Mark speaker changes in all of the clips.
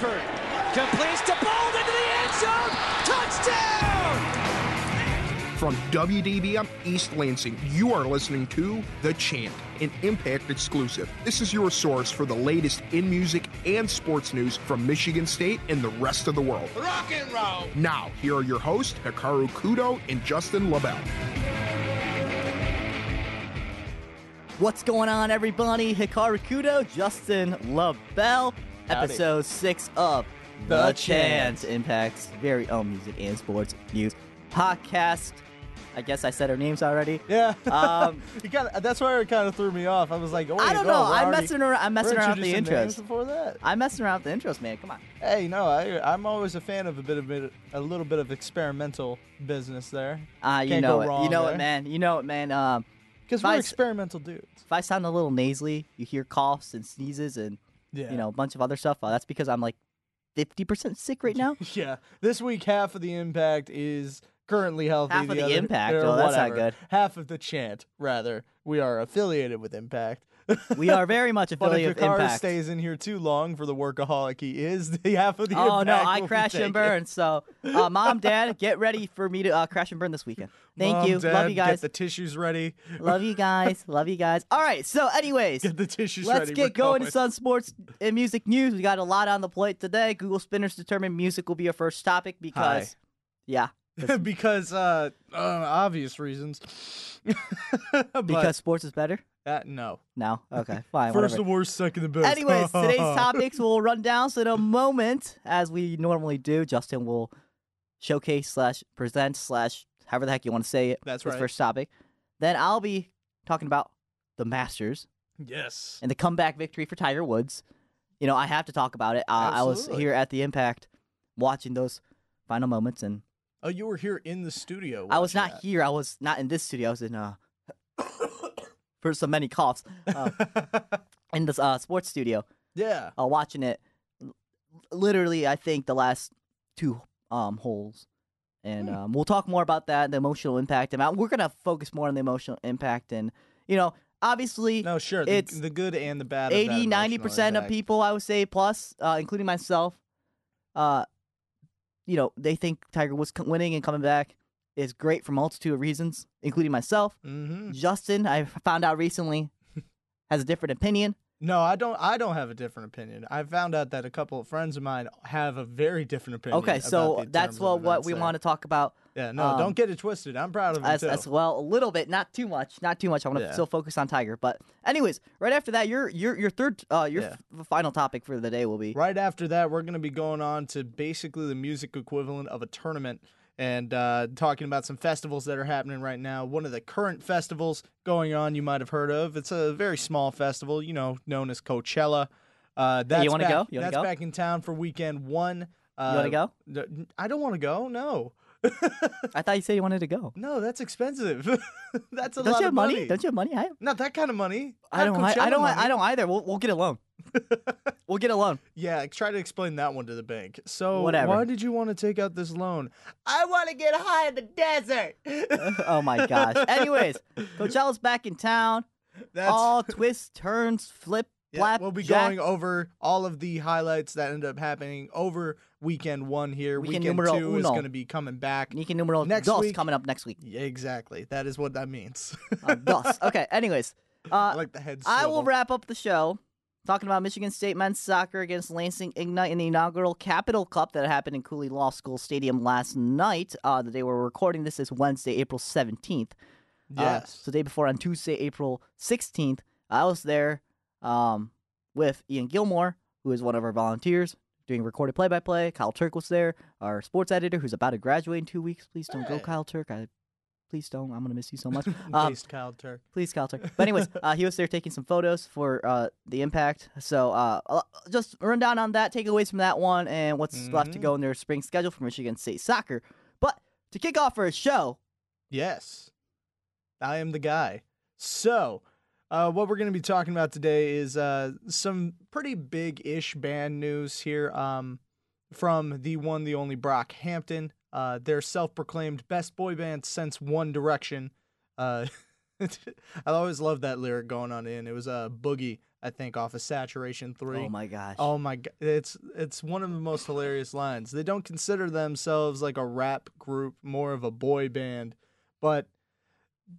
Speaker 1: Shepard completes to Bold into the end zone. Touchdown!
Speaker 2: From WDBM East Lansing, you are listening to The Chant, an Impact exclusive. This is your source for the latest in music and sports news from Michigan State and the rest of the world.
Speaker 3: Rock and roll!
Speaker 2: Now, here are your hosts, Hikaru Kudo and Justin LaBelle.
Speaker 4: What's going on, everybody? Hikaru Kudo, Justin LaBelle, episode six of The,
Speaker 5: The
Speaker 4: Chance
Speaker 5: Chant.
Speaker 4: Impact's very own music and sports news podcast. I guess I said our names already.
Speaker 5: Yeah.
Speaker 4: Um,
Speaker 5: you kinda, that's why it kind of threw me off. I was like, oh,
Speaker 4: I don't
Speaker 5: no,
Speaker 4: know.
Speaker 5: we're
Speaker 4: I'm
Speaker 5: already-
Speaker 4: messing around. I'm messing around with the intros.
Speaker 5: before that.
Speaker 4: I'm messing around with the intros, man. Come on.
Speaker 5: Hey, no, I, I'm always a fan of a bit of bit, a little bit of experimental business there.
Speaker 4: Ah, you
Speaker 5: Can't
Speaker 4: know it. You know
Speaker 5: there.
Speaker 4: it, man. You know it, man. Um,
Speaker 5: Because we're
Speaker 4: I
Speaker 5: experimental dudes.
Speaker 4: if I sound a little nasally, you hear coughs and sneezes and
Speaker 5: Yeah.
Speaker 4: you know a bunch of other stuff. Uh, that's because I'm like 50% sick right now.
Speaker 5: Yeah. This week, half of the impact is currently healthy.
Speaker 4: Half of the
Speaker 5: other-
Speaker 4: Impact? Oh, that's not good.
Speaker 5: Half of the chant, rather. We are affiliated with Impact.
Speaker 4: We are very much affiliated
Speaker 5: if
Speaker 4: with
Speaker 5: Hikaru
Speaker 4: Impact.
Speaker 5: stays in here too long for the workaholic he is, the half of the
Speaker 4: Oh no, I crash and burn. So, uh, mom, dad, get ready for me to uh, crash and burn this weekend. Thank
Speaker 5: Mom,
Speaker 4: you,
Speaker 5: Dad,
Speaker 4: love you guys.
Speaker 5: Get the tissues ready.
Speaker 4: love you guys, love you guys. All right, so anyways,
Speaker 5: Get the tissues
Speaker 4: let's
Speaker 5: ready.
Speaker 4: get
Speaker 5: We're
Speaker 4: going to some sports and music news. We got a lot on the plate today. Google Spinners determined music will be our first topic because, yeah,
Speaker 5: because uh, uh, obvious reasons. But,
Speaker 4: because sports is better.
Speaker 5: Uh, no.
Speaker 4: No, okay, fine.
Speaker 5: First
Speaker 4: whatever.
Speaker 5: the worst, second the best.
Speaker 4: Anyways, today's topics will run down. So in a moment, as we normally do, Justin will showcase slash present slash however the heck you want to say it.
Speaker 5: That's
Speaker 4: his
Speaker 5: right.
Speaker 4: First topic. Then I'll be talking about the Masters
Speaker 5: Yes.
Speaker 4: and the comeback victory for Tiger Woods. You know, I have to talk about it. Uh, I was here at the Impact watching those final moments, and
Speaker 5: Oh, you were here in the studio.
Speaker 4: I was not here. I was not in this studio. I was in uh for so many coughs uh, in the uh, sports studio.
Speaker 5: yeah.
Speaker 4: uh, watching it. l- Literally, I think the last two um holes, and
Speaker 5: Hmm.
Speaker 4: um, we'll talk more about that, the emotional impact. And uh, we're gonna focus more on the emotional impact, and you know, obviously,
Speaker 5: No, sure.
Speaker 4: It's
Speaker 5: the good and the bad. of that
Speaker 4: 80 90
Speaker 5: emotional
Speaker 4: percent of people, I would say, plus, uh, including myself, uh, you know, they think Tiger was winning and coming back is great for multitude of reasons, including myself.
Speaker 5: Mhm.
Speaker 4: Justin, I found out recently, has a different opinion.
Speaker 5: No, I don't. I don't have a different opinion. I found out that a couple of friends of mine have a very different opinion.
Speaker 4: Okay, so that's what what we
Speaker 5: there.
Speaker 4: want to talk about
Speaker 5: Yeah, no,
Speaker 4: um,
Speaker 5: don't get it twisted. I'm proud of
Speaker 4: as,
Speaker 5: too.
Speaker 4: as well a little bit not too much not too much i want to
Speaker 5: Yeah.
Speaker 4: still focus on tiger but anyways right after that your your your third uh your
Speaker 5: Yeah.
Speaker 4: f- final topic for the day will be
Speaker 5: Right after that, we're going to be going on to basically the music equivalent of a tournament and uh, talking about some festivals that are happening right now. One of the current festivals going on, you might have heard of. It's a very small festival, you know, known as Coachella. Uh, that's
Speaker 4: wanna
Speaker 5: back-
Speaker 4: go? You
Speaker 5: that's
Speaker 4: go?
Speaker 5: back in town for weekend one. Uh,
Speaker 4: wanna go?
Speaker 5: I don't want to go. No,
Speaker 4: i thought you said you wanted to go
Speaker 5: no, that's expensive. that's a
Speaker 4: don't
Speaker 5: lot
Speaker 4: you have
Speaker 5: of
Speaker 4: money?
Speaker 5: money.
Speaker 4: don't you have money i,
Speaker 5: Not that kind of money.
Speaker 4: I don't I, I don't
Speaker 5: money.
Speaker 4: i don't either we'll, we'll get a loan we'll get a loan
Speaker 5: Yeah, try to explain that one to the bank. So,
Speaker 4: Whatever.
Speaker 5: why did you want to take out this loan? I want to get high in the desert.
Speaker 4: oh my gosh anyways coachella's back in town
Speaker 5: That's
Speaker 4: all twists turns flip
Speaker 5: yeah,
Speaker 4: flap
Speaker 5: we'll be
Speaker 4: jack.
Speaker 5: going over all of the highlights that end up happening over weekend one here.
Speaker 4: Weekend
Speaker 5: Weekend, two is
Speaker 4: uno.
Speaker 5: going to be coming back.
Speaker 4: Nicky numero
Speaker 5: Next
Speaker 4: dos
Speaker 5: week-
Speaker 4: coming up next week
Speaker 5: Yeah, exactly. That is what that means.
Speaker 4: uh, dos okay anyways
Speaker 5: I
Speaker 4: uh
Speaker 5: like the head.
Speaker 4: I will
Speaker 5: swivel.
Speaker 4: wrap up the show talking about Michigan State men's soccer against Lansing Ignite in the inaugural Capital Cup that happened in Cooley Law School Stadium last night. Uh, the day we're recording this is Wednesday, April 17th. Uh,
Speaker 5: Yes.
Speaker 4: so the day before on Tuesday, April 16th, I was there um, with Ian Gilmore, who is one of our volunteers doing recorded play-by-play. Kyle Turk was there, our sports editor, who's about to graduate in two weeks. Please don't go, Kyle Turk. I please don't. I'm gonna miss you so much. Um,
Speaker 5: Based Kyle Turk.
Speaker 4: please, Kyle Turk. But anyways, uh, he was there taking some photos for uh, the impact. So uh, uh, just run down on that, takeaways from that one, and what's left to go in their spring schedule for Michigan State soccer. But to kick off our show,
Speaker 5: Yes, I am the guy. So, uh, what we're going to be talking about today is uh, some pretty big-ish band news here um, from the one, the only Brockhampton. Uh, their self-proclaimed best boy band since One Direction. Uh, I always loved that lyric going on in. It was a uh, boogie. I think, off of Saturation Three.
Speaker 4: Oh my gosh.
Speaker 5: Oh my god, it's it's one of the most hilarious lines. They don't consider themselves like a rap group, more of a boy band, but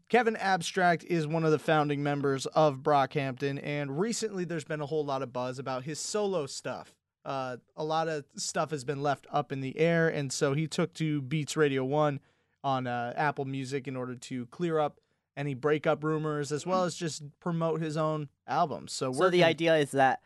Speaker 5: Kevin Abstract is one of the founding members of Brockhampton, and recently there's been a whole lot of buzz about his solo stuff. Uh, a lot of stuff has been left up in the air, and so he took to Beats Radio One on uh, Apple Music in order to clear up any breakup rumors as well as just promote his own album. So,
Speaker 4: so the idea is that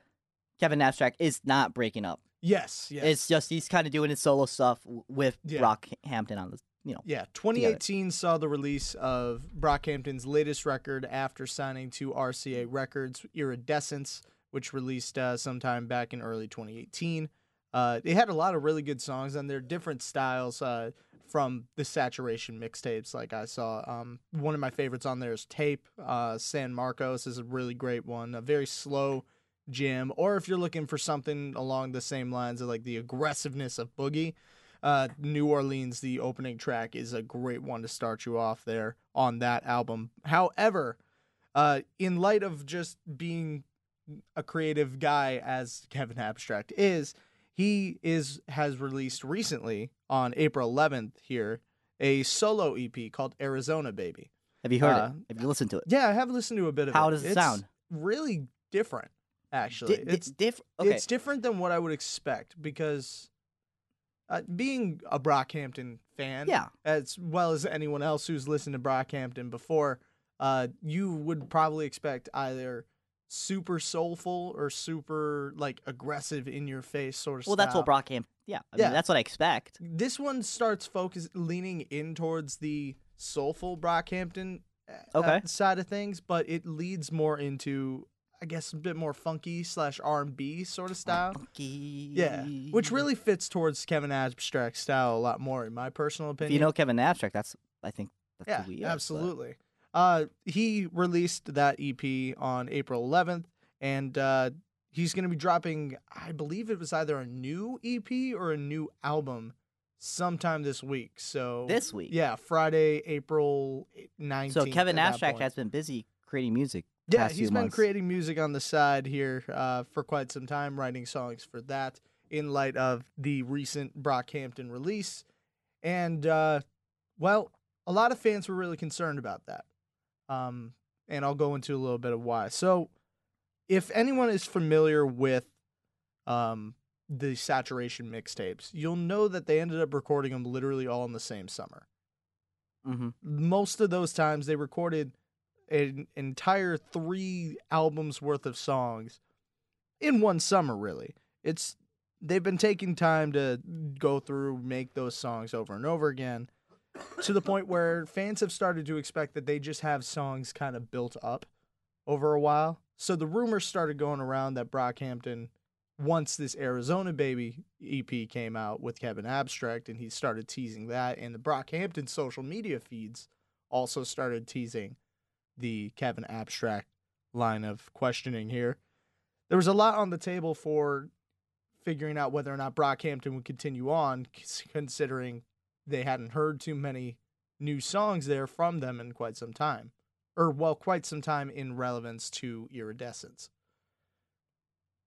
Speaker 4: Kevin Abstract is not breaking up.
Speaker 5: yes, yes,
Speaker 4: It's just he's kind of doing his solo stuff with
Speaker 5: Yeah.
Speaker 4: Brockhampton on the, you know.
Speaker 5: Yeah, 2018 saw the release of Brockhampton's latest record after signing to RCA Records, Iridescence, which released uh, sometime back in early 2018. Uh, it had a lot of really good songs on there, different styles uh, from the Saturation mixtapes. Like I saw, um, one of my favorites on there is Tape. Uh, San Marcos is a really great one, a very slow jam. Or if you're looking for something along the same lines of like the aggressiveness of Boogie, uh, New Orleans, the opening track, is a great one to start you off there on that album. However, uh, in light of just being a creative guy as Kevin Abstract is, he is has released recently on April 11th here a solo EP called Arizona Baby.
Speaker 4: Have you heard
Speaker 5: Uh,
Speaker 4: it? Have you listened to it?
Speaker 5: Yeah, I have listened to a bit of it.
Speaker 4: How does it
Speaker 5: It's
Speaker 4: sound?
Speaker 5: Really different, actually.
Speaker 4: Di-
Speaker 5: it's
Speaker 4: different. okay.
Speaker 5: it's different than what I would expect because uh, being a Brockhampton fan,
Speaker 4: Yeah.
Speaker 5: as well as anyone else who's listened to Brockhampton before, uh, you would probably expect either super soulful or super like aggressive in your face sort of
Speaker 4: well, that's what
Speaker 5: style.
Speaker 4: Brockhampton. Yeah, I
Speaker 5: Yeah.
Speaker 4: mean, that's what I expect.
Speaker 5: This one starts focus leaning in towards the soulful Brockhampton uh,
Speaker 4: Okay.
Speaker 5: side of things, but it leads more into I guess a bit more funky slash R and B sort of style.
Speaker 4: Funky.
Speaker 5: Yeah, which really fits towards Kevin Abstract style a lot more, in my personal
Speaker 4: If
Speaker 5: opinion.
Speaker 4: you know Kevin Abstract, that's I think that's
Speaker 5: yeah,
Speaker 4: who he is. but-
Speaker 5: absolutely. Uh, he released that EP on April 11th, and uh, he's going to be dropping. I believe it was either a new EP or a new album sometime this week. So
Speaker 4: This week.
Speaker 5: yeah, Friday, April 19th.
Speaker 4: So Kevin Abstract has been busy creating music.
Speaker 5: Yeah, he's been
Speaker 4: months.
Speaker 5: creating music on the side here uh, for quite some time, writing songs for that in light of the recent Brockhampton release. And, uh, well, a lot of fans were really concerned about that. Um, and I'll go into a little bit of why. So, if anyone is familiar with um, the Saturation mixtapes, you'll know that they ended up recording them literally all in the same summer
Speaker 4: Mm-hmm.
Speaker 5: most of those times they recorded an entire three albums worth of songs in one summer really it's they've been taking time to go through make those songs over and over again to the point where fans have started to expect that they just have songs kind of built up over a while so the rumors started going around that brockhampton once this Arizona Baby EP came out with Kevin Abstract and he started teasing that, and the Brockhampton social media feeds also started teasing the Kevin Abstract line of questioning here. There was a lot on the table for figuring out whether or not Brockhampton would continue on, considering they hadn't heard too many new songs there from them in quite some time. Or, well, quite some time in relevance to Iridescence.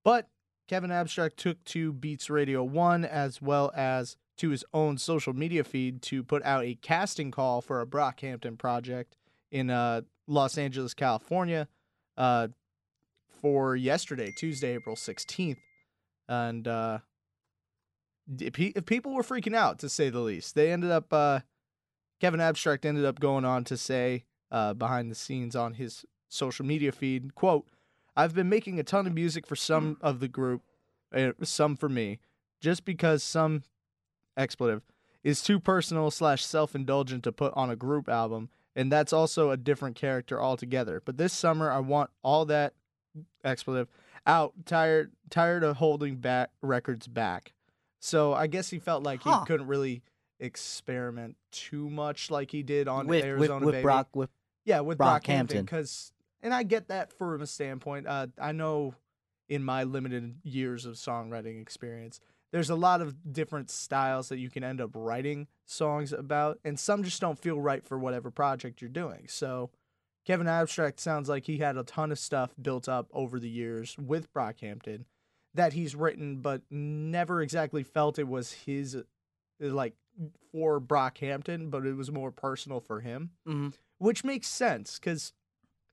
Speaker 5: But Kevin Abstract took to Beats Radio 1 as well as to his own social media feed to put out a casting call for a Brockhampton project in uh, Los Angeles, California uh, for yesterday, Tuesday, April 16th. And uh, if, he, if people were freaking out, to say the least, they ended up, uh, Kevin Abstract ended up going on to say uh, behind the scenes on his social media feed, quote, I've been making a ton of music for some of the group, uh, some for me, just because some expletive is too personal slash self indulgent to put on a group album, and that's also a different character altogether. But this summer, I want all that expletive out. Tired, tired of holding back records back. So I guess he felt like
Speaker 4: Huh.
Speaker 5: he couldn't really experiment too much like he did on
Speaker 4: with
Speaker 5: Arizona
Speaker 4: with, with
Speaker 5: Baby.
Speaker 4: Brock with
Speaker 5: Yeah, with
Speaker 4: Brockhampton.
Speaker 5: Brockhampton, because, and I get that from a standpoint. Uh, I know in my limited years of songwriting experience, there's a lot of different styles that you can end up writing songs about, and some just don't feel right for whatever project you're doing. So, Kevin Abstract sounds like he had a ton of stuff built up over the years with Brockhampton that he's written, but never exactly felt it was his, uh, like, for Brockhampton, but it was more personal for him,
Speaker 4: Mhm.
Speaker 5: which makes sense because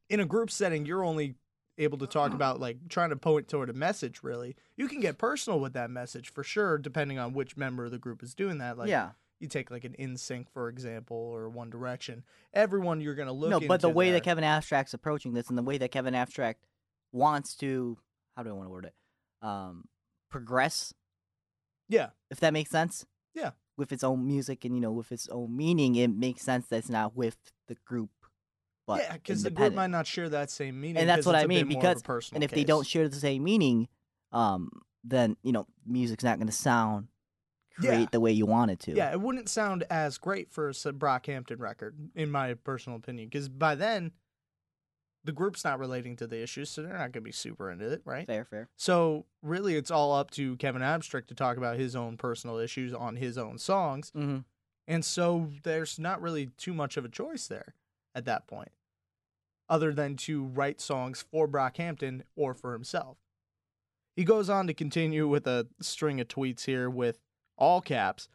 Speaker 5: in a group setting, you're only able to talk about like trying to point toward a message really you can get personal with that message for sure depending on which member of the group is doing that like
Speaker 4: yeah.
Speaker 5: you take like an NSYNC for example or One Direction. Everyone you're gonna look.
Speaker 4: No, but the way
Speaker 5: there-
Speaker 4: that Kevin Abstract's approaching this and the way that Kevin Abstract wants to how do I want to word it? Um progress,
Speaker 5: yeah,
Speaker 4: if that makes sense.
Speaker 5: Yeah.
Speaker 4: With its own music and you know, with its own meaning, it makes sense that it's not with the group. But
Speaker 5: yeah, because the group might not share that same meaning.
Speaker 4: and that's what I mean
Speaker 5: bit more of a
Speaker 4: because and if they don't share the same meaning, um, then you know music's not going to sound great
Speaker 5: Yeah.
Speaker 4: the way you want it to.
Speaker 5: yeah, it wouldn't sound as great for a Brockhampton record, in my personal opinion, because by then the group's not relating to the issues, so they're not gonna be super into it, right?
Speaker 4: fair, fair.
Speaker 5: So really, it's all up to Kevin Abstract to talk about his own personal issues on his own songs.
Speaker 4: Mm-hmm.
Speaker 5: And so there's not really too much of a choice there at that point, other than to write songs for Brockhampton or for himself. He goes on to continue with a string of tweets here with all caps.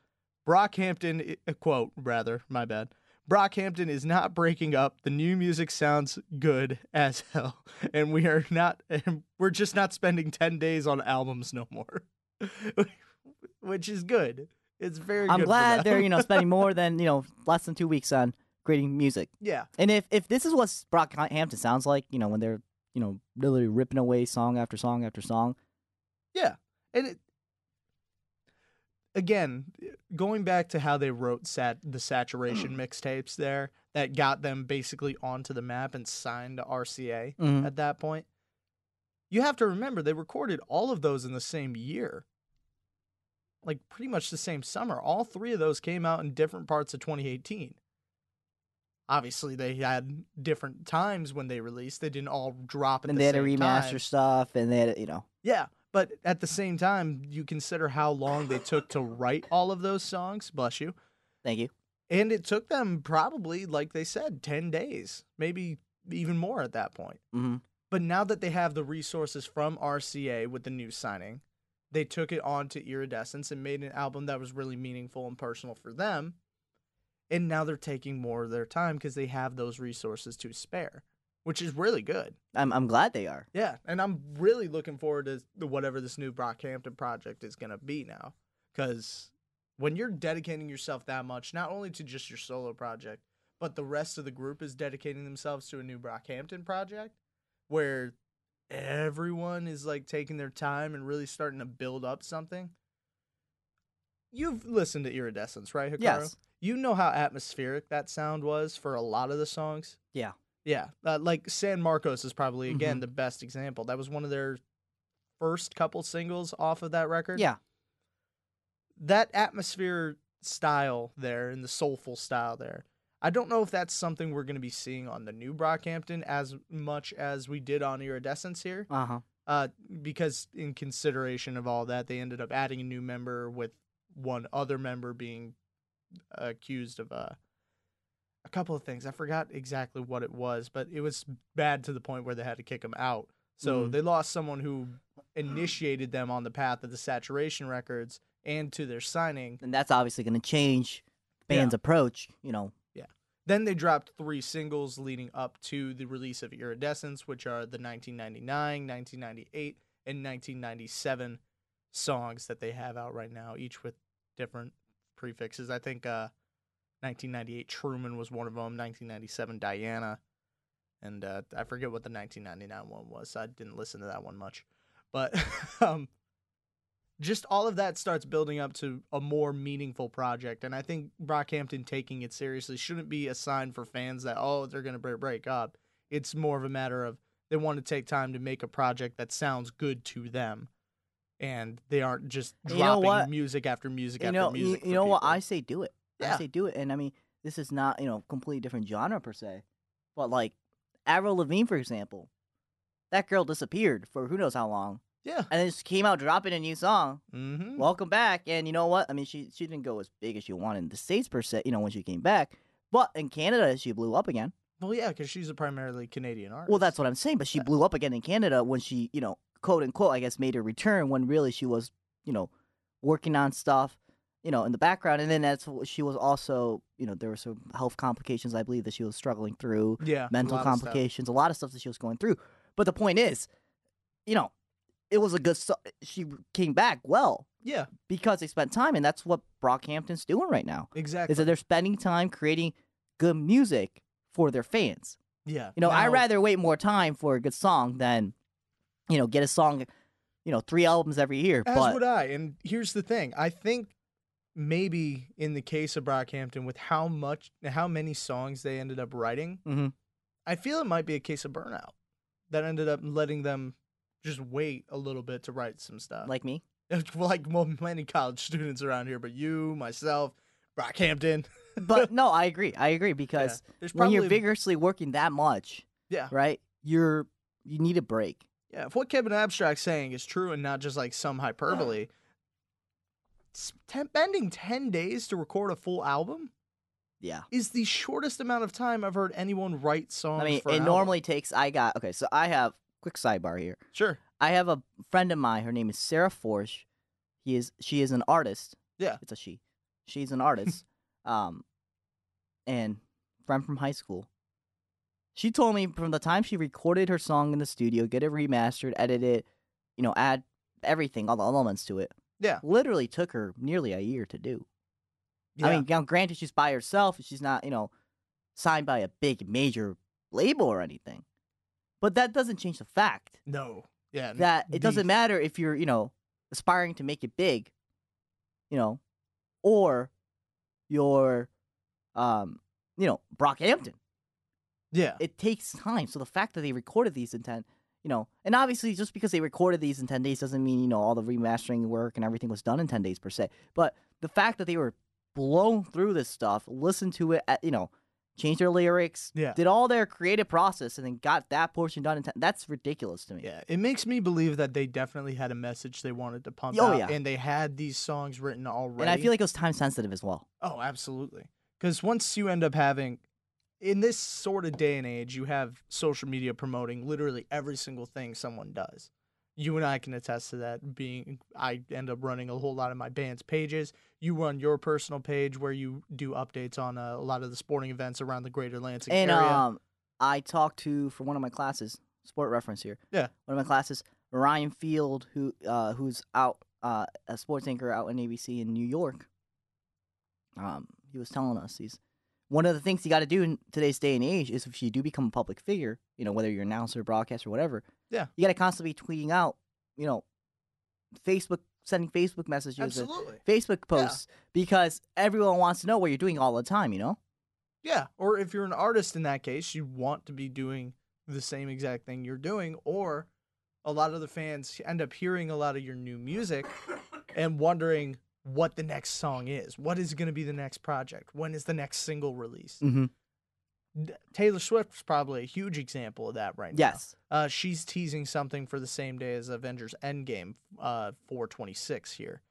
Speaker 5: Brockhampton, a quote, rather, my bad. Brockhampton is not breaking up. The new music sounds good as hell, and we are not. And we're just not spending ten days on albums no more, which is good. It's very.
Speaker 4: I'm glad they're you know spending more than you know less than two weeks on creating music.
Speaker 5: Yeah,
Speaker 4: And if if this is what Brockhampton sounds like, you know, when they're you know literally ripping away song after song after song,
Speaker 5: yeah, and it. Again, going back to how they wrote sat the saturation mixtapes there that got them basically onto the map and signed to RCA
Speaker 4: Mhm.
Speaker 5: at that point. You have to remember they recorded all of those in the same year. Like pretty much the same summer. All three of those came out in different parts of 2018. Obviously, they had different times when they released. They didn't all drop at
Speaker 4: and
Speaker 5: the
Speaker 4: they had to remaster
Speaker 5: time.
Speaker 4: stuff, and they had to, you know
Speaker 5: Yeah, but at the same time, you consider how long they took to write all of those songs. Bless you.
Speaker 4: thank you.
Speaker 5: And it took them probably, like they said, 10 days, maybe even more at that point.
Speaker 4: hmm
Speaker 5: But now that they have the resources from RCA with the new signing, they took it on to Iridescence and made an album that was really meaningful and personal for them. And now they're taking more of their time because they have those resources to spare, which is really good.
Speaker 4: I'm I'm glad they are.
Speaker 5: Yeah, and I'm really looking forward to the- whatever this new Brockhampton project is going to be now. Because when you're dedicating yourself that much, not only to just your solo project, but the rest of the group is dedicating themselves to a new Brockhampton project where everyone is like taking their time and really starting to build up something. You've listened to Iridescence, right, Hikaru?
Speaker 4: Yes.
Speaker 5: You know how atmospheric that sound was for a lot of the songs.
Speaker 4: Yeah.
Speaker 5: Yeah, uh, like San Marcos is probably again the best example. That was one of their first couple singles off of that record.
Speaker 4: Yeah.
Speaker 5: that atmosphere style there and the soulful style there. I don't know if that's something we're going to be seeing on the new Brockhampton as much as we did on Iridescence here.
Speaker 4: Uh huh.
Speaker 5: Uh, because in consideration of all that, they ended up adding a new member with one other member being accused of uh, a couple of things. I forgot exactly what it was, but it was bad to the point where they had to kick him out. So
Speaker 4: Mhm.
Speaker 5: they lost someone who initiated them on the path of the saturation records and to their signing.
Speaker 4: And that's obviously going to change band's approach. You know. Yeah.
Speaker 5: Then they dropped three singles leading up to the release of Iridescence, which are the 1999, 1998, and 1997 songs that they have out right now, each with different prefixes. I think uh, 1998 Truman was one of them, 1997 Diana, and uh, I forget what the 1999 one was. So I didn't listen to that one much. But um, just all of that starts building up to a more meaningful project. And I think Brockhampton taking it seriously shouldn't be a sign for fans that, oh, they're going to break up. It's more of a matter of they want to take time to make a project that sounds good to them. And they aren't just
Speaker 4: You
Speaker 5: dropping
Speaker 4: know what?
Speaker 5: music after music
Speaker 4: You
Speaker 5: after
Speaker 4: know.
Speaker 5: Music.
Speaker 4: you
Speaker 5: for
Speaker 4: know what? I say do it.
Speaker 5: Yeah.
Speaker 4: I say do it. And I mean, this is not you know completely different genre per se, but like Avril Lavigne, for example, that girl disappeared for who knows how long,
Speaker 5: Yeah.
Speaker 4: and then just came out dropping a new song.
Speaker 5: Mm-hmm.
Speaker 4: welcome back. And you know what? I mean, she she didn't go as big as she wanted in the states per se. You know, when she came back, but in Canada, she blew up again.
Speaker 5: Well, yeah, because she's a primarily Canadian artist.
Speaker 4: Well, that's what I'm saying. But she
Speaker 5: Yeah.
Speaker 4: blew up again in Canada when she, you know, quote unquote, I guess, made a return when really she was, you know, working on stuff, you know, in the background. And then that's what she was also, you know, there were some health complications, I believe, that she was struggling through,
Speaker 5: yeah,
Speaker 4: mental
Speaker 5: stuff.
Speaker 4: complications, a lot of stuff that she was going through. But the point is, you know, it was a good. She came back well
Speaker 5: Yeah,
Speaker 4: because they spent time, and that's what Brockhampton's doing right now.
Speaker 5: exactly.
Speaker 4: Is that they're spending time creating good music for their fans.
Speaker 5: yeah,
Speaker 4: You know, I
Speaker 5: Now-
Speaker 4: rather wait more time for a good song than, you know, get a song, you know, three albums every year.
Speaker 5: As
Speaker 4: but
Speaker 5: would I. And here's the thing: I think maybe in the case of Brockhampton, with how much, how many songs they ended up writing,
Speaker 4: Mhm.
Speaker 5: I feel it might be a case of burnout that ended up letting them just wait a little bit to write some stuff.
Speaker 4: like me,
Speaker 5: like well, many college students around here, but you, myself, Brockhampton.
Speaker 4: but no, I agree. I agree because
Speaker 5: Yeah. There's
Speaker 4: when you're vigorously working that much,
Speaker 5: yeah,
Speaker 4: right? You're you need a break.
Speaker 5: yeah. If what Kevin Abstract's saying is true and not just like some hyperbole, s- bending ten days to record a full album
Speaker 4: Yeah.
Speaker 5: is the shortest amount of time I've heard anyone write songs.
Speaker 4: I mean, it
Speaker 5: an album.
Speaker 4: normally takes. I got okay. So I have quick sidebar here.
Speaker 5: sure,
Speaker 4: I have a friend of mine. Her name is Sarah Forsch. He is. She is an artist.
Speaker 5: Yeah.
Speaker 4: It's a she. She's an artist. um, and friend from high school. She told me from the time she recorded her song in the studio, get it remastered, edit it, you know, add everything, all the elements to it.
Speaker 5: Yeah.
Speaker 4: Literally took her nearly a year to do.
Speaker 5: yeah,
Speaker 4: I mean, now granted, she's by herself. She's not, you know, signed by a big major label or anything. But that doesn't change the fact
Speaker 5: no, yeah,
Speaker 4: that it doesn't matter if you're, you know, aspiring to make it big, you know, or you're, um, you know, Brockhampton.
Speaker 5: Yeah,
Speaker 4: It takes time. So the fact that they recorded these in ten, you know, and obviously just because they recorded these in ten days doesn't mean you know all the remastering work and everything was done in ten days per se. But the fact that they were blown through this stuff, listened to it, at, you know, changed their lyrics,
Speaker 5: Yeah.
Speaker 4: did all their creative process, and then got that portion done in ten. That's ridiculous to me.
Speaker 5: Yeah, it makes me believe that they definitely had a message they wanted to pump
Speaker 4: Oh,
Speaker 5: out,
Speaker 4: yeah.
Speaker 5: and they had these songs written already.
Speaker 4: And I feel like it was time sensitive as well.
Speaker 5: oh, absolutely. Because once you end up having, in this sort of day and age, you have social media promoting literally every single thing someone does. You and I can attest to that. Being, I end up running a whole lot of my band's pages. You run your personal page where you do updates on uh, a lot of the sporting events around the Greater Lansing
Speaker 4: And
Speaker 5: area.
Speaker 4: um, I talked to for one of my classes, sport reference here.
Speaker 5: Yeah.
Speaker 4: One of my classes, Ryan Field, who uh, who's out uh, a sports anchor out in ABC in New York. Um, he was telling us he's one of the things you got to do in today's day and age is if you do become a public figure, you know whether you're an announcer, broadcaster, whatever.
Speaker 5: Yeah.
Speaker 4: You got to constantly be tweeting out, you know, Facebook, sending Facebook messages,
Speaker 5: Absolutely.
Speaker 4: Facebook posts because everyone wants to know what you're doing all the time. You know.
Speaker 5: Yeah, or if you're an artist in that case, you want to be doing the same exact thing you're doing, or a lot of the fans end up hearing a lot of your new music and wondering what the next song is. What is going to be the next project? When is the next single released?
Speaker 4: Mm-hmm.
Speaker 5: Taylor Swift's probably a huge example of that right
Speaker 4: Yes.
Speaker 5: now. Yes. Uh, she's teasing something for the same day as Avengers Endgame, uh, 426 here.